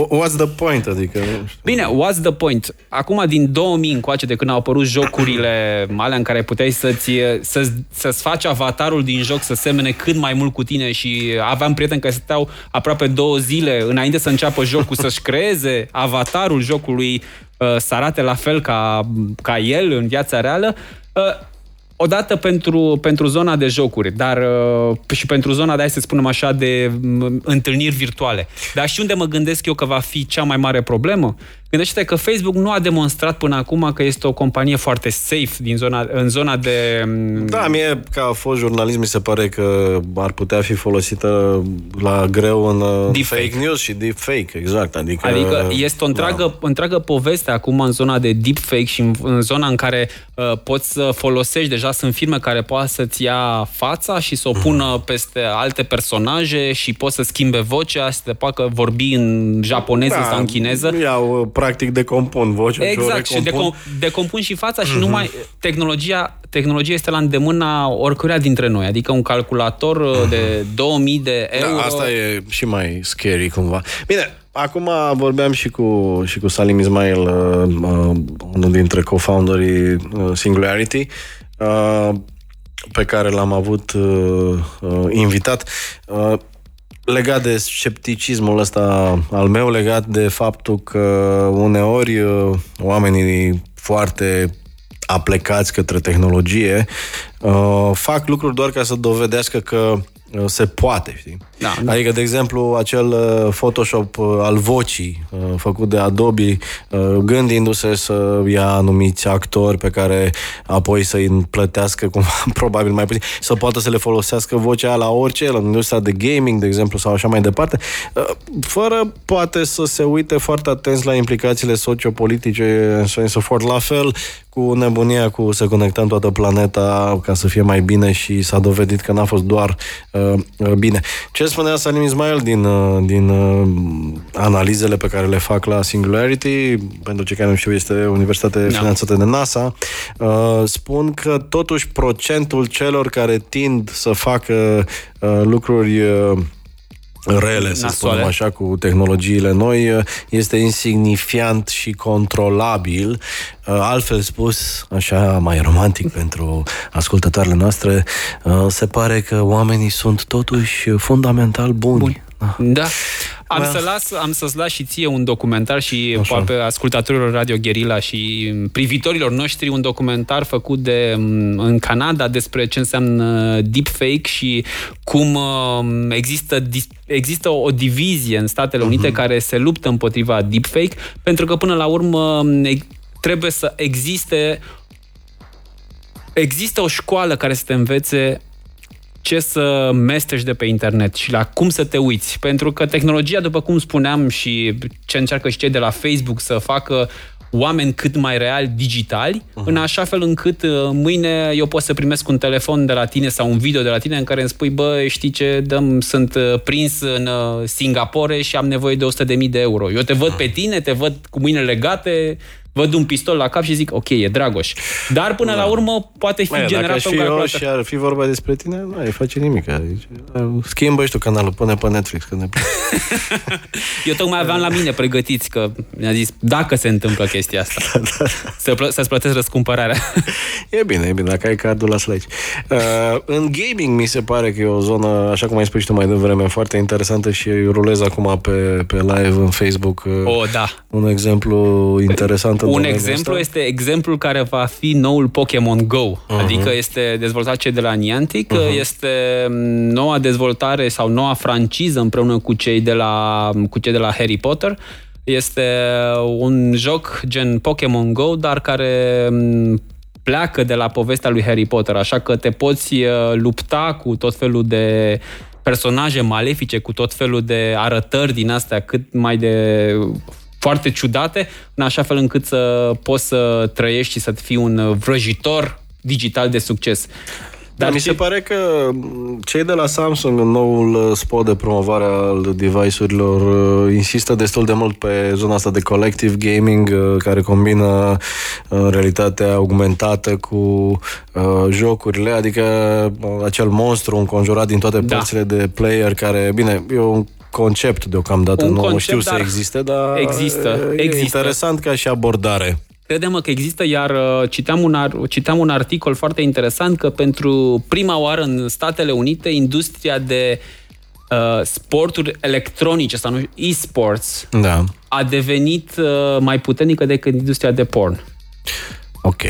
What's the point? Adică... Bine, what's the point? Acum, din 2000 încoace, de când au apărut jocurile alea în care puteai să-ți, să, să-ți faci avatarul din joc să semene cât mai mult cu tine și aveam prieteni care stăteau aproape două zile înainte să înceapă jocul să-și creeze avatarul jocului uh, să arate la fel ca, ca el în viața reală, uh, odată pentru, pentru zona de jocuri, dar uh, și pentru zona de, hai să spunem așa, de uh, întâlniri virtuale. Dar și unde mă gândesc eu că va fi cea mai mare problemă? Gândește că Facebook nu a demonstrat până acum că este o companie foarte safe din zona, în zona de... Mm, da, mie, ca a fost jurnalist, mi se pare că ar putea fi folosită la greu în uh, deepfake. fake news și deepfake, exact. Adică, adică este o întreagă, da. întreagă poveste acum în zona de deepfake și în, în zona în care uh, poți să folosești, deja sunt firme care poate să-ți ia fața și să o pună mm. peste alte personaje și poți să schimbe vocea, să te poată vorbi în japoneză da, sau în chineză. Iau uh, practic decompun vocea exact, și, decompun. și decom- decompun și fața mm-hmm. și mhm. numai tehnologia, tehnologia este la îndemâna oricăruia dintre noi. Adică un calculator mm-hmm. de 2000 de da, euro... Da, asta e și mai scary cumva. Bine, Acum vorbeam și cu, și cu Salim Ismail, uh, uh, unul dintre co-founderii uh, Singularity, uh, pe care l-am avut uh, uh, invitat. Uh, legat de scepticismul ăsta al meu, legat de faptul că uneori uh, oamenii foarte aplecați către tehnologie uh, fac lucruri doar ca să dovedească că Uh, se poate, știi? Da, adică, de exemplu, acel uh, Photoshop uh, al vocii făcut de Adobe, gândindu-se să ia anumiți actori pe care apoi să-i plătească cumva, <laughs> probabil mai puțin, să poată să le folosească vocea la orice, la industria de gaming, de exemplu, sau așa mai departe, fără poate să se uite foarte atenți la implicațiile sociopolitice și so fort. La fel, cu nebunia cu să conectăm toată planeta ca să fie mai bine și s-a dovedit că n-a fost doar uh, uh, bine. Ce spunea Salim Ismail din, uh, din uh, analizele pe care le fac la Singularity, pentru cei care nu știu, este universitate no. Da. finanțată de NASA, uh, spun că totuși procentul celor care tind să facă uh, lucruri uh, rele, să Nasoale. spunem așa, cu tehnologiile noi, este insignifiant și controlabil. Uh, altfel spus, așa mai romantic <laughs> pentru ascultătoarele noastre, uh, se pare că oamenii sunt totuși fundamental buni. buni. Da. Am, Well. să las, am să-ți las și ție un documentar și Așa. poate ascultatorilor Radio Guerilla și privitorilor noștri un documentar făcut de m, în Canada despre ce înseamnă deepfake și cum um, există, dis- există o divizie în Statele Unite care se luptă împotriva deepfake pentru că până la urmă m, e- trebuie să existe există o școală care să te învețe ce să mesteci de pe internet și la cum să te uiți. Pentru că tehnologia, după cum spuneam și ce încearcă și cei de la Facebook să facă oameni cât mai reali digitali, uh-huh. în așa fel încât uh, mâine eu pot să primesc un telefon de la tine sau un video de la tine în care îmi spui, bă, știi ce, dăm, sunt uh, prins în uh, Singapore și am nevoie de 100.000 de euro. Eu te văd pe tine, te văd cu mâinile legate, văd un pistol la cap și zic, ok, e Dragoș. Dar până da. la urmă poate fi Bă, dacă generat aș pe fi un eu calculator. și ar fi vorba despre tine, nu ai face nimic. Adică, schimbă și tu canalul, pune pe Netflix, că ne place. <laughs> Eu tocmai aveam la mine pregătiți că mi-a zis, dacă se întâmplă chestia asta, <laughs> să plă- să-ți plătesc răscumpărarea. E bine, e bine, dacă ai cardul, lasă aici. Uh, în gaming mi se pare că e o zonă, așa cum ai spus și tu mai devreme, foarte interesantă și rulez acum pe, pe live în Facebook uh, O, da. un exemplu interesant. În Un domeniul exemplu ăsta. este exemplul care va fi noul Pokémon Go. Mhm. Adică este dezvoltat cei de la Niantic, este mm, noua dezvoltare sau noua franciză împreună cu cei de la, cu cei de la Harry Potter. Este un joc gen Pokémon Go, dar care mm, pleacă de la povestea lui Harry Potter, așa că te poți uh, lupta cu tot felul de personaje malefice, cu tot felul de arătări din astea cât mai de foarte ciudate, în așa fel încât să poți să trăiești și să fii un vrăjitor digital de succes. Dar mi se ce- pare că m, cei de la Samsung în noul uh, spot de promovare al device-urilor uh, insistă destul de mult pe zona asta de collective gaming uh, care combină uh, realitatea augmentată cu uh, jocurile, adică uh, acel monstru înconjurat din toate Da. părțile de player care, bine, e un concept deocamdată, Un nu concept, știu să dar existe, dar există, e există. interesant ca și abordare. Credem că există, iar uh, citeam un, ar, citeam un articol foarte interesant că pentru prima oară în Statele Unite industria de uh, sporturi electronice sau nu știu, e-sports Da. a devenit uh, mai puternică decât industria de porn. Ok.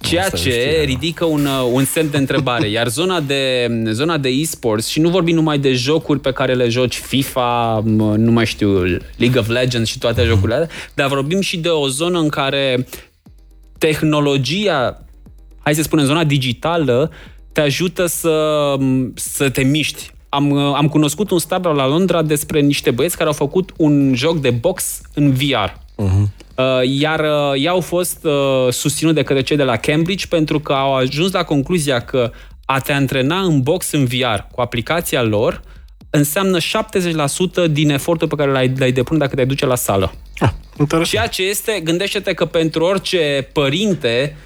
Ceea Asta ce știa. ridică un, uh, un semn de întrebare. Iar zona de, zona de e-sports, și nu vorbim numai de jocuri pe care le joci FIFA, m, nu mai știu, League of Legends și toate jocurile alea, dar vorbim și de o zonă în care tehnologia, hai să spunem, zona digitală, te ajută să, să te miști. Am, uh, am cunoscut un startup la Londra despre niște băieți care au făcut un joc de box în VR. Uh, Iar uh, ei au fost uh, susținut de către cei de la Cambridge pentru că au ajuns la concluzia că a te antrena în box în VR cu aplicația lor înseamnă 70% din efortul pe care l-ai, l-ai depune dacă te duce la sală. Ah, interesant. Ceea ce este, gândește-te că pentru orice părinte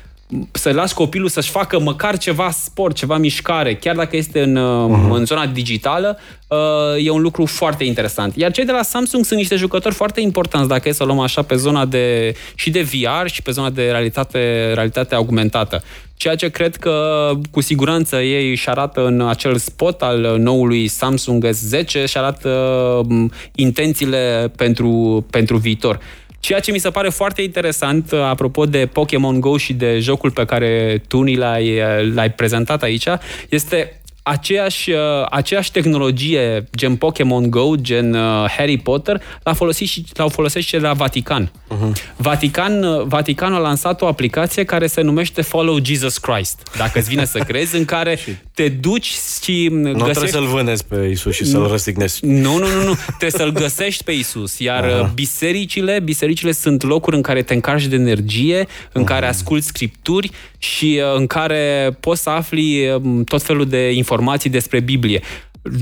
să lași copilul să-și facă măcar ceva sport, ceva mișcare, chiar dacă este în, uh-huh. în zona digitală, uh, e un lucru foarte interesant. Iar cei de la Samsung sunt niște jucători foarte importanți, dacă e să o luăm așa, pe zona de și de VR și pe zona de realitate, realitate augmentată. Ceea ce cred că cu siguranță ei își arată în acel spot al noului Samsung S10 și arată um, intențiile pentru, pentru viitor. Ceea ce mi se pare foarte interesant, uh, apropo de Pokémon Go și de jocul pe care tu ni l-ai, uh, l-ai prezentat aici, este aceeași, uh, aceeași tehnologie, gen Pokémon Go, gen uh, Harry Potter, l-a folosit și, l-au folosit și la Vatican. Uh-huh. Vatican. uh, Vaticanul a lansat o aplicație care se numește Follow Jesus Christ, dacă îți vine să <laughs> crezi, în care te duci și Nu trebuie găsești... să-l vânezi pe Isus și să-l răstignezi. Nu, nu, nu, nu. Trebuie să-l găsești pe Isus. Iar uh bisericile, bisericile sunt locuri în care te încarci de energie, în care asculți scripturi și uh, în care poți să afli um, tot felul de informații despre Biblie.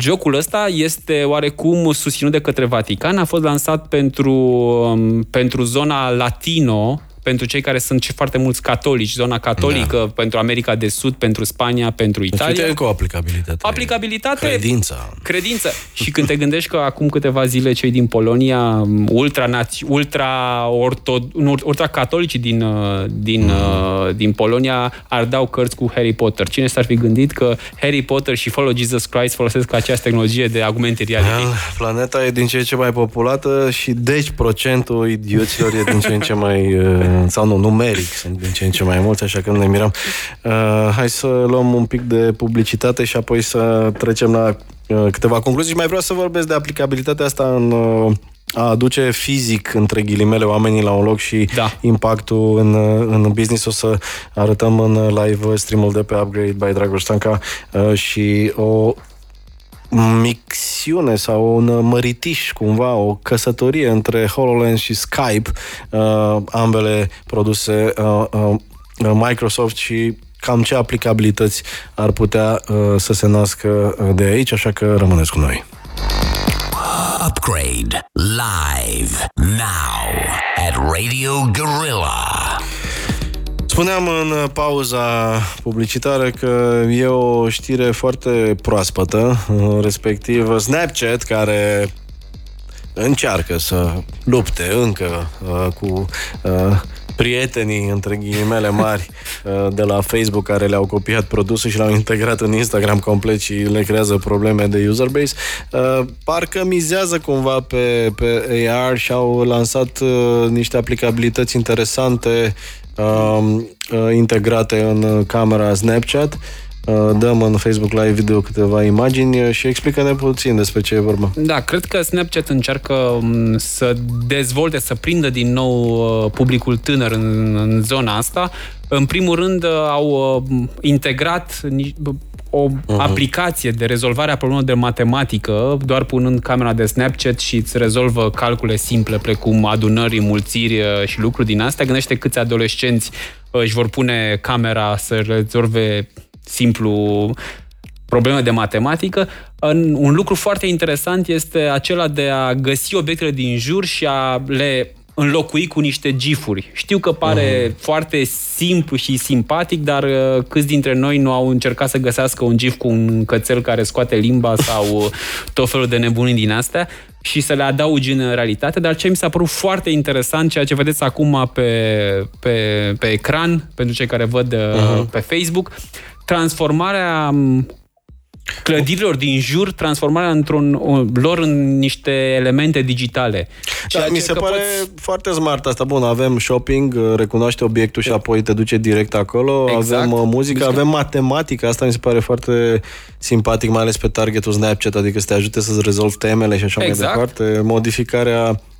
Jocul ăsta este oarecum susținut de către Vatican, a fost lansat pentru, um, pentru zona latino, pentru cei care sunt foarte mulți catolici, zona catolică, da. pentru America de Sud, pentru Spania, pentru deci Italia. Deci cu aplicabilitate. Aplicabilitate. Credința. Credință. <laughs> Și când te gândești că acum câteva zile cei din Polonia, ultra, ultra, orto, ultra catolici din, uh, din, mm. din Polonia ardeau cărți cu Harry Potter. Cine s-ar fi gândit că Harry Potter și Follow Jesus Christ folosesc această tehnologie de augmented reality? Planeta e din ce în ce mai populată și deci procentul idioților e din ce în ce mai, uh, <laughs> sau nu, numeric sunt din ce în ce mai mulți, așa că nu ne mirăm. Uh, hai să luăm un pic de publicitate și apoi să trecem la uh, câteva concluzii și mai vreau să vorbesc de aplicabilitatea asta în uh, a aduce fizic, între ghilimele, oamenii la un loc și da. impactul în, în business. O să arătăm în live streamul de pe Upgrade by Dragoș Stanca uh, și o mixiune sau un măritiș, cumva, o căsătorie între HoloLens și Skype, uh, ambele produse uh, uh, Microsoft și cam ce aplicabilități ar putea uh, să se nască de aici, așa că rămâneți cu noi. Upgrade live now at Radio Gorilla. Spuneam în pauza publicitară că e o știre foarte proaspătă, respectiv Snapchat, care încearcă să lupte încă uh, cu uh, prietenii, între ghilimele mari, uh, de la Facebook care le-au copiat produsul și l-au integrat în Instagram complet și le creează probleme de user base, uh, parcă mizează cumva pe, pe AR și au lansat uh, niște aplicabilități interesante integrate în camera Snapchat Uh, dăm în Facebook Live video câteva imagini și explică-ne puțin despre ce e vorba. Da, cred că Snapchat încearcă um, să dezvolte, să prindă din nou uh, publicul tânăr în, în zona asta. În primul rând uh, au integrat o uh-huh. aplicație de rezolvare a problemelor de matematică, doar punând camera de Snapchat și îți rezolvă calcule simple, precum adunări, mulțiri și lucruri din astea. Gândește câți adolescenți își vor pune camera să rezolve simplu problemă de matematică. Un lucru foarte interesant este acela de a găsi obiectele din jur și a le înlocui cu niște gifuri. Știu că pare uh-huh. foarte simplu și simpatic, dar uh, câți dintre noi nu au încercat să găsească un gif cu un cățel care scoate limba <laughs> sau uh, tot felul de nebunii din astea și să le adaugi în realitate, dar ce mi s-a părut foarte interesant, ceea ce vedeți acum pe, pe, pe ecran, pentru cei care văd uh-huh. pe Facebook, transformarea clădirilor din jur, transformarea într-un lor în niște elemente digitale. Da, mi se pare poți... foarte smart asta. Bun, avem shopping, uh, recunoaște obiectul și apoi te duce direct acolo, exact. avem uh, muzică, avem matematică, asta mi se pare foarte simpatic, mai ales pe targetul Snapchat, adică să te ajute să-ți rezolvi temele și așa exact. mai departe. Modificarea Uh,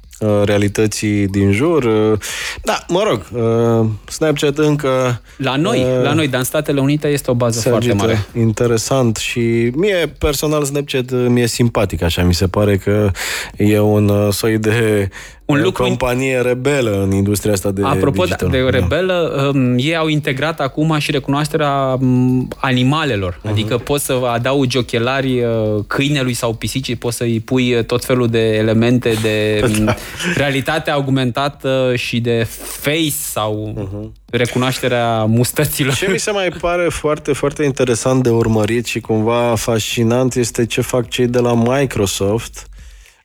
realității din jur. Uh, da, mă rog, uh, Snapchat încă... La noi, la noi, dar în Statele Unite este o bază foarte mare. Interesant și mie personal Snapchat mi-e simpatic, așa mi se pare că e un soi de un lucru... companie rebelă în industria asta de Apropo digital. de rebelă, um, ei au integrat acum și recunoașterea um, animalelor. Uh-huh. Adică poți să adaugi ochelari uh, câinelui sau pisicii, poți să-i pui uh, tot felul de elemente de <laughs> um, da. realitate augmentată și de face sau uh-huh. recunoașterea mustăților. Ce mi se mai pare foarte, foarte interesant de urmărit și cumva fascinant este ce fac cei de la Microsoft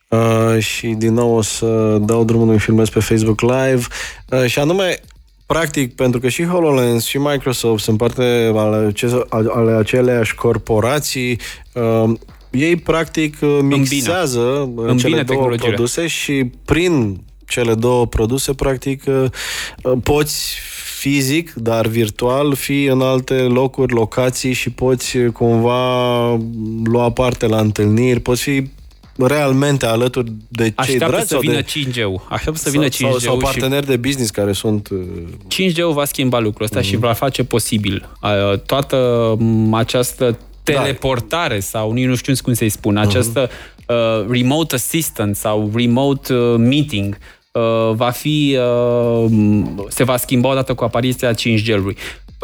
Uh, și din nou o să dau drumul unui filmez pe Facebook Live uh, și anume Practic, pentru că și HoloLens și Microsoft sunt parte ale, ale aceleași corporații, uh, ei practic uh, mixează Îmbină. Uh, cele două produse și prin cele două produse, practic, uh, poți fizic, dar virtual, fi în alte locuri, locații și poți cumva lua parte la întâlniri, poți fi realmente alături de cei Așteaptă dragi? să vină de... 5G. Așteaptă să vină 5G. Sau, sau parteneri și... de business care sunt... 5G uh, va schimba lucrul ăsta mm-hmm. și va face posibil. Uh, toată această teleportare da. sau nici nu știu cum să-i spun, mhm. această uh, remote assistant sau remote uh, meeting uh, va fi, uh, se va schimba odată cu apariția 5G-ului.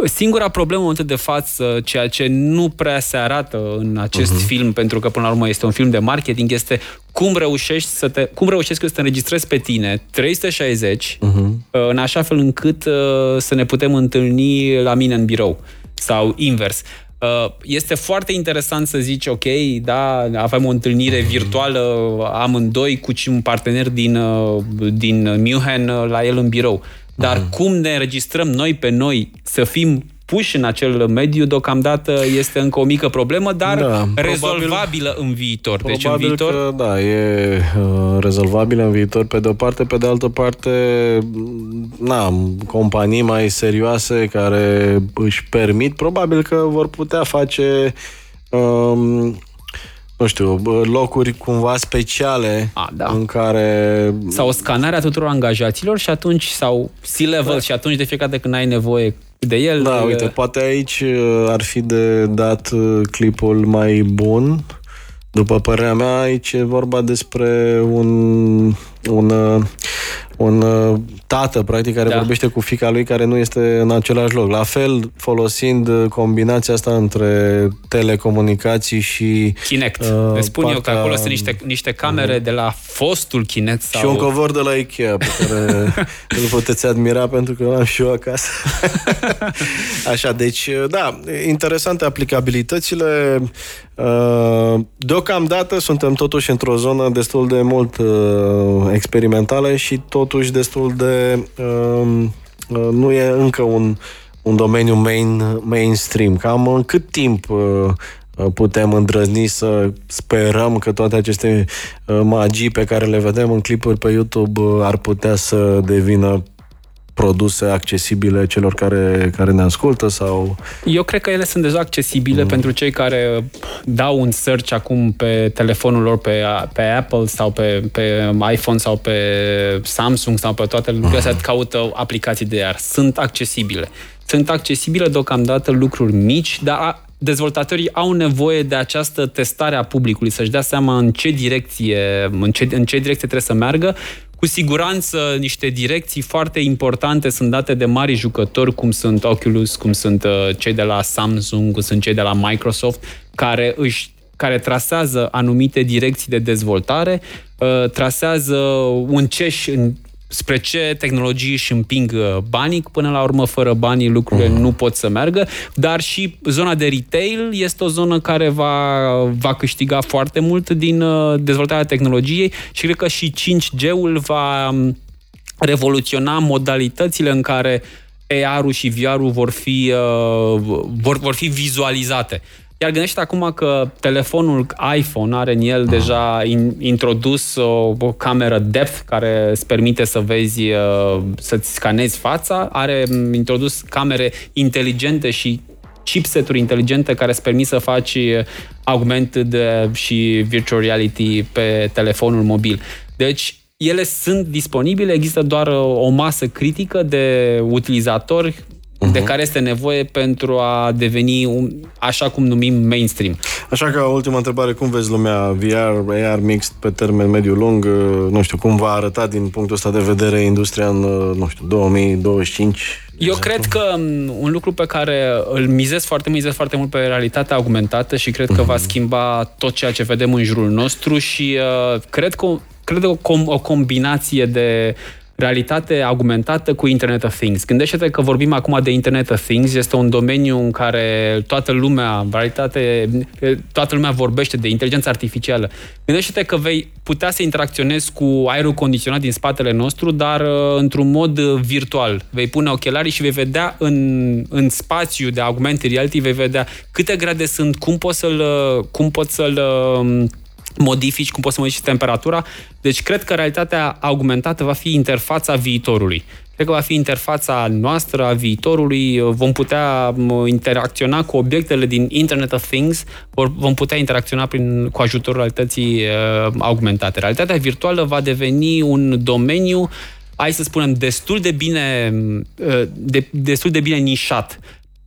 Singura problemă în momentul de față, ceea ce nu prea se arată în acest uh-huh. film, pentru că până la urmă este un film de marketing, este cum reușești să te, cum reușești să te înregistrezi pe tine 360 uh-huh în așa fel încât să ne putem întâlni la mine în birou sau invers. Este foarte interesant să zici, ok, da, avem o întâlnire virtuală amândoi cu un partener din, din München la el în birou. Dar uh-huh. cum ne înregistrăm noi pe noi să fim puși în acel mediu, deocamdată este încă o mică problemă, dar da, rezolvabilă probabil, în viitor. Deci în viitor... Că, da, e uh, rezolvabilă în viitor pe de o parte, pe de altă parte, na, companii mai serioase care își permit, probabil că vor putea face um, nu știu, locuri cumva speciale A, da. în care... Sau scanarea tuturor angajaților și atunci, sau C-level da. și atunci de fiecare dată când ai nevoie de el... Da, de... uite, poate aici uh, ar fi de dat uh, clipul mai bun. După părerea mea, aici e vorba despre un, un uh, un uh, tată, practic, care da. vorbește cu fica lui care nu este în același loc. La fel, folosind uh, combinația asta între telecomunicații și... Kinect. Uh, Le spun partea... eu că acolo sunt niște, niște camere uh-huh. de la fostul Kinect. Sau... Și un covor de la Ikea, pe care <laughs> îl puteți admira pentru că am și eu acasă. <laughs> Așa, deci, uh, da, interesante aplicabilitățile. Deocamdată suntem totuși într-o zonă destul de mult experimentală și totuși destul de... Um, uh, nu e încă un, un domeniu main, mainstream. Cam în cât timp uh, uh, putem îndrăzni să sperăm că toate aceste magii pe care le vedem în clipuri pe YouTube ar putea să devină produse accesibile celor care, care ne ascultă sau... Eu cred că ele sunt deja accesibile mm. pentru cei care dau un search acum pe telefonul lor, pe, pe Apple sau pe, pe iPhone sau pe Samsung sau pe toate lucrurile astea, mm. caută aplicații de iar. Sunt accesibile. Sunt accesibile deocamdată lucruri mici, dar dezvoltatorii au nevoie de această testare a publicului, să-și dea seama în ce direcție, în ce, în ce direcție trebuie să meargă cu siguranță niște direcții foarte importante sunt date de mari jucători, cum sunt Oculus, cum sunt uh, cei de la Samsung, cum sunt cei de la Microsoft, care își care trasează anumite direcții de dezvoltare, uh, trasează un ceș în spre ce tehnologii își împing uh, banii, până la urmă fără banii lucrurile uh-huh. nu pot să meargă, dar și zona de retail este o zonă care va, va câștiga foarte mult din uh, dezvoltarea tehnologiei și cred că și 5G-ul va um, revoluționa modalitățile în care AR-ul și VR-ul vor fi, uh, vor, vor fi vizualizate. Iar gândește acum că telefonul iPhone are în el deja in, introdus o, o cameră depth care îți permite să vezi, uh, să-ți scanezi fața, are introdus camere inteligente și chipseturi inteligente care îți permit să faci augmented și virtual reality pe telefonul mobil. Deci, ele sunt disponibile, există doar o masă critică de utilizatori uh-huh. de care este nevoie pentru a deveni, un, așa cum numim, mainstream. Așa că, ultima întrebare, cum vezi lumea VR, AR mixed pe termen mediu-lung? Nu știu, cum va arăta din punctul ăsta de vedere industria în, nu știu, 2025? Eu cred că un lucru pe care îl mizez foarte, mizez foarte mult pe realitatea augmentată și cred că uh-huh. va mhm. schimba tot ceea ce vedem în jurul nostru și uh, cred că cred că o, o combinație de realitate augmentată cu Internet of Things. Gândește-te că vorbim acum de Internet of Things, este un domeniu în care toată lumea, realitate, toată lumea vorbește de inteligență artificială. Gândește-te că vei putea să interacționezi cu aerul condiționat din spatele nostru, dar uh, într-un mod virtual. Vei pune ochelarii și vei vedea în, în spațiu de augmented reality, vei vedea câte grade sunt, cum poți să-l, cum poți să-l modifici, cum poți să modifici temperatura. Deci cred că realitatea augmentată va fi interfața viitorului. Cred că va fi interfața noastră a viitorului, vom putea interacționa cu obiectele din Internet of Things, vom putea interacționa prin, cu ajutorul realității uh, augmentate. Realitatea virtuală va deveni un domeniu, hai să spunem, destul de bine, uh, de, destul de bine nișat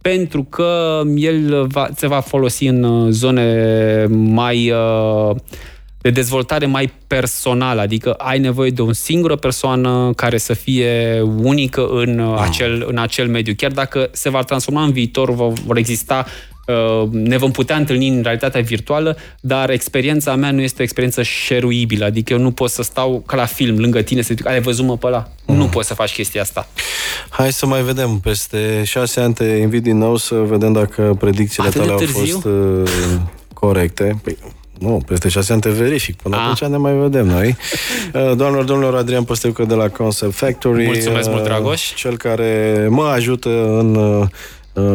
pentru că el va, se va folosi în uh, zone mai uh, de dezvoltare mai personală, adică ai nevoie de o singură persoană care să fie unică în, wow. Uh, acel, în acel mediu. Chiar dacă se va transforma în viitor, vor exista uh, ne vom putea întâlni în realitatea virtuală, dar experiența mea nu este o experiență șeruibilă, adică eu nu pot să stau ca la film lângă tine să zic, ai văzut mă pe ăla? Mm. Nu poți să faci chestia asta. Hai să mai vedem. Peste șase ani te invit din nou să vedem dacă predicțiile Atât de tale au târziu? fost uh, corecte. Păi, nu, peste șase ani te verific. Până Ah. atunci ne mai vedem noi. <laughs> Uh, Doamnelor, domnilor, Adrian Păsteucă de la Concept Factory. Mulțumesc mult, uh, Dragoș. Cel care mă ajută în uh, uh,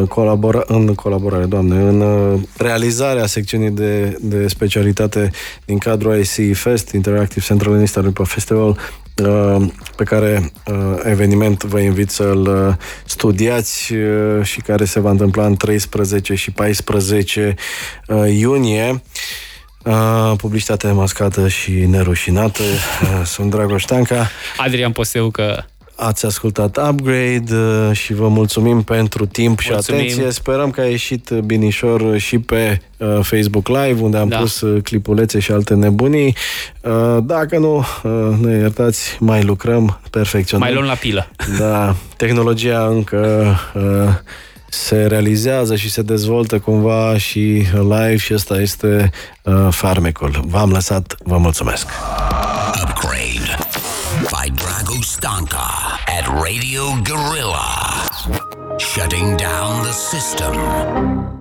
colabora- în colaborare, doamne, în uh, realizarea secțiunii de, de specialitate din cadrul IC Fest, Interactive Central and Eastern Europa Festival, uh, pe care uh, eveniment vă invit să-l uh, studiați uh, și care se va întâmpla în 13 și 14 uh, iunie. Uh, publicitate mascată și nerușinată. Uh, sunt Dragoș Tanca. Adrian Poseu că Ați ascultat Upgrade uh, și vă mulțumim pentru timp și Mulțumim. atenție. Sperăm că a ieșit binișor și pe uh, Facebook Live, unde am Da. pus uh, clipulețe și alte nebunii. Uh, dacă nu, uh, ne iertați, mai lucrăm, perfecționăm. mai luăm la pilă. Da, tehnologia încă uh, se realizează și se dezvoltă cumva și live și ăsta este uh, farmecul. V-am lăsat, vă mulțumesc. Upgrade by Drago Stanka at Radio Gorilla. Shutting down the system.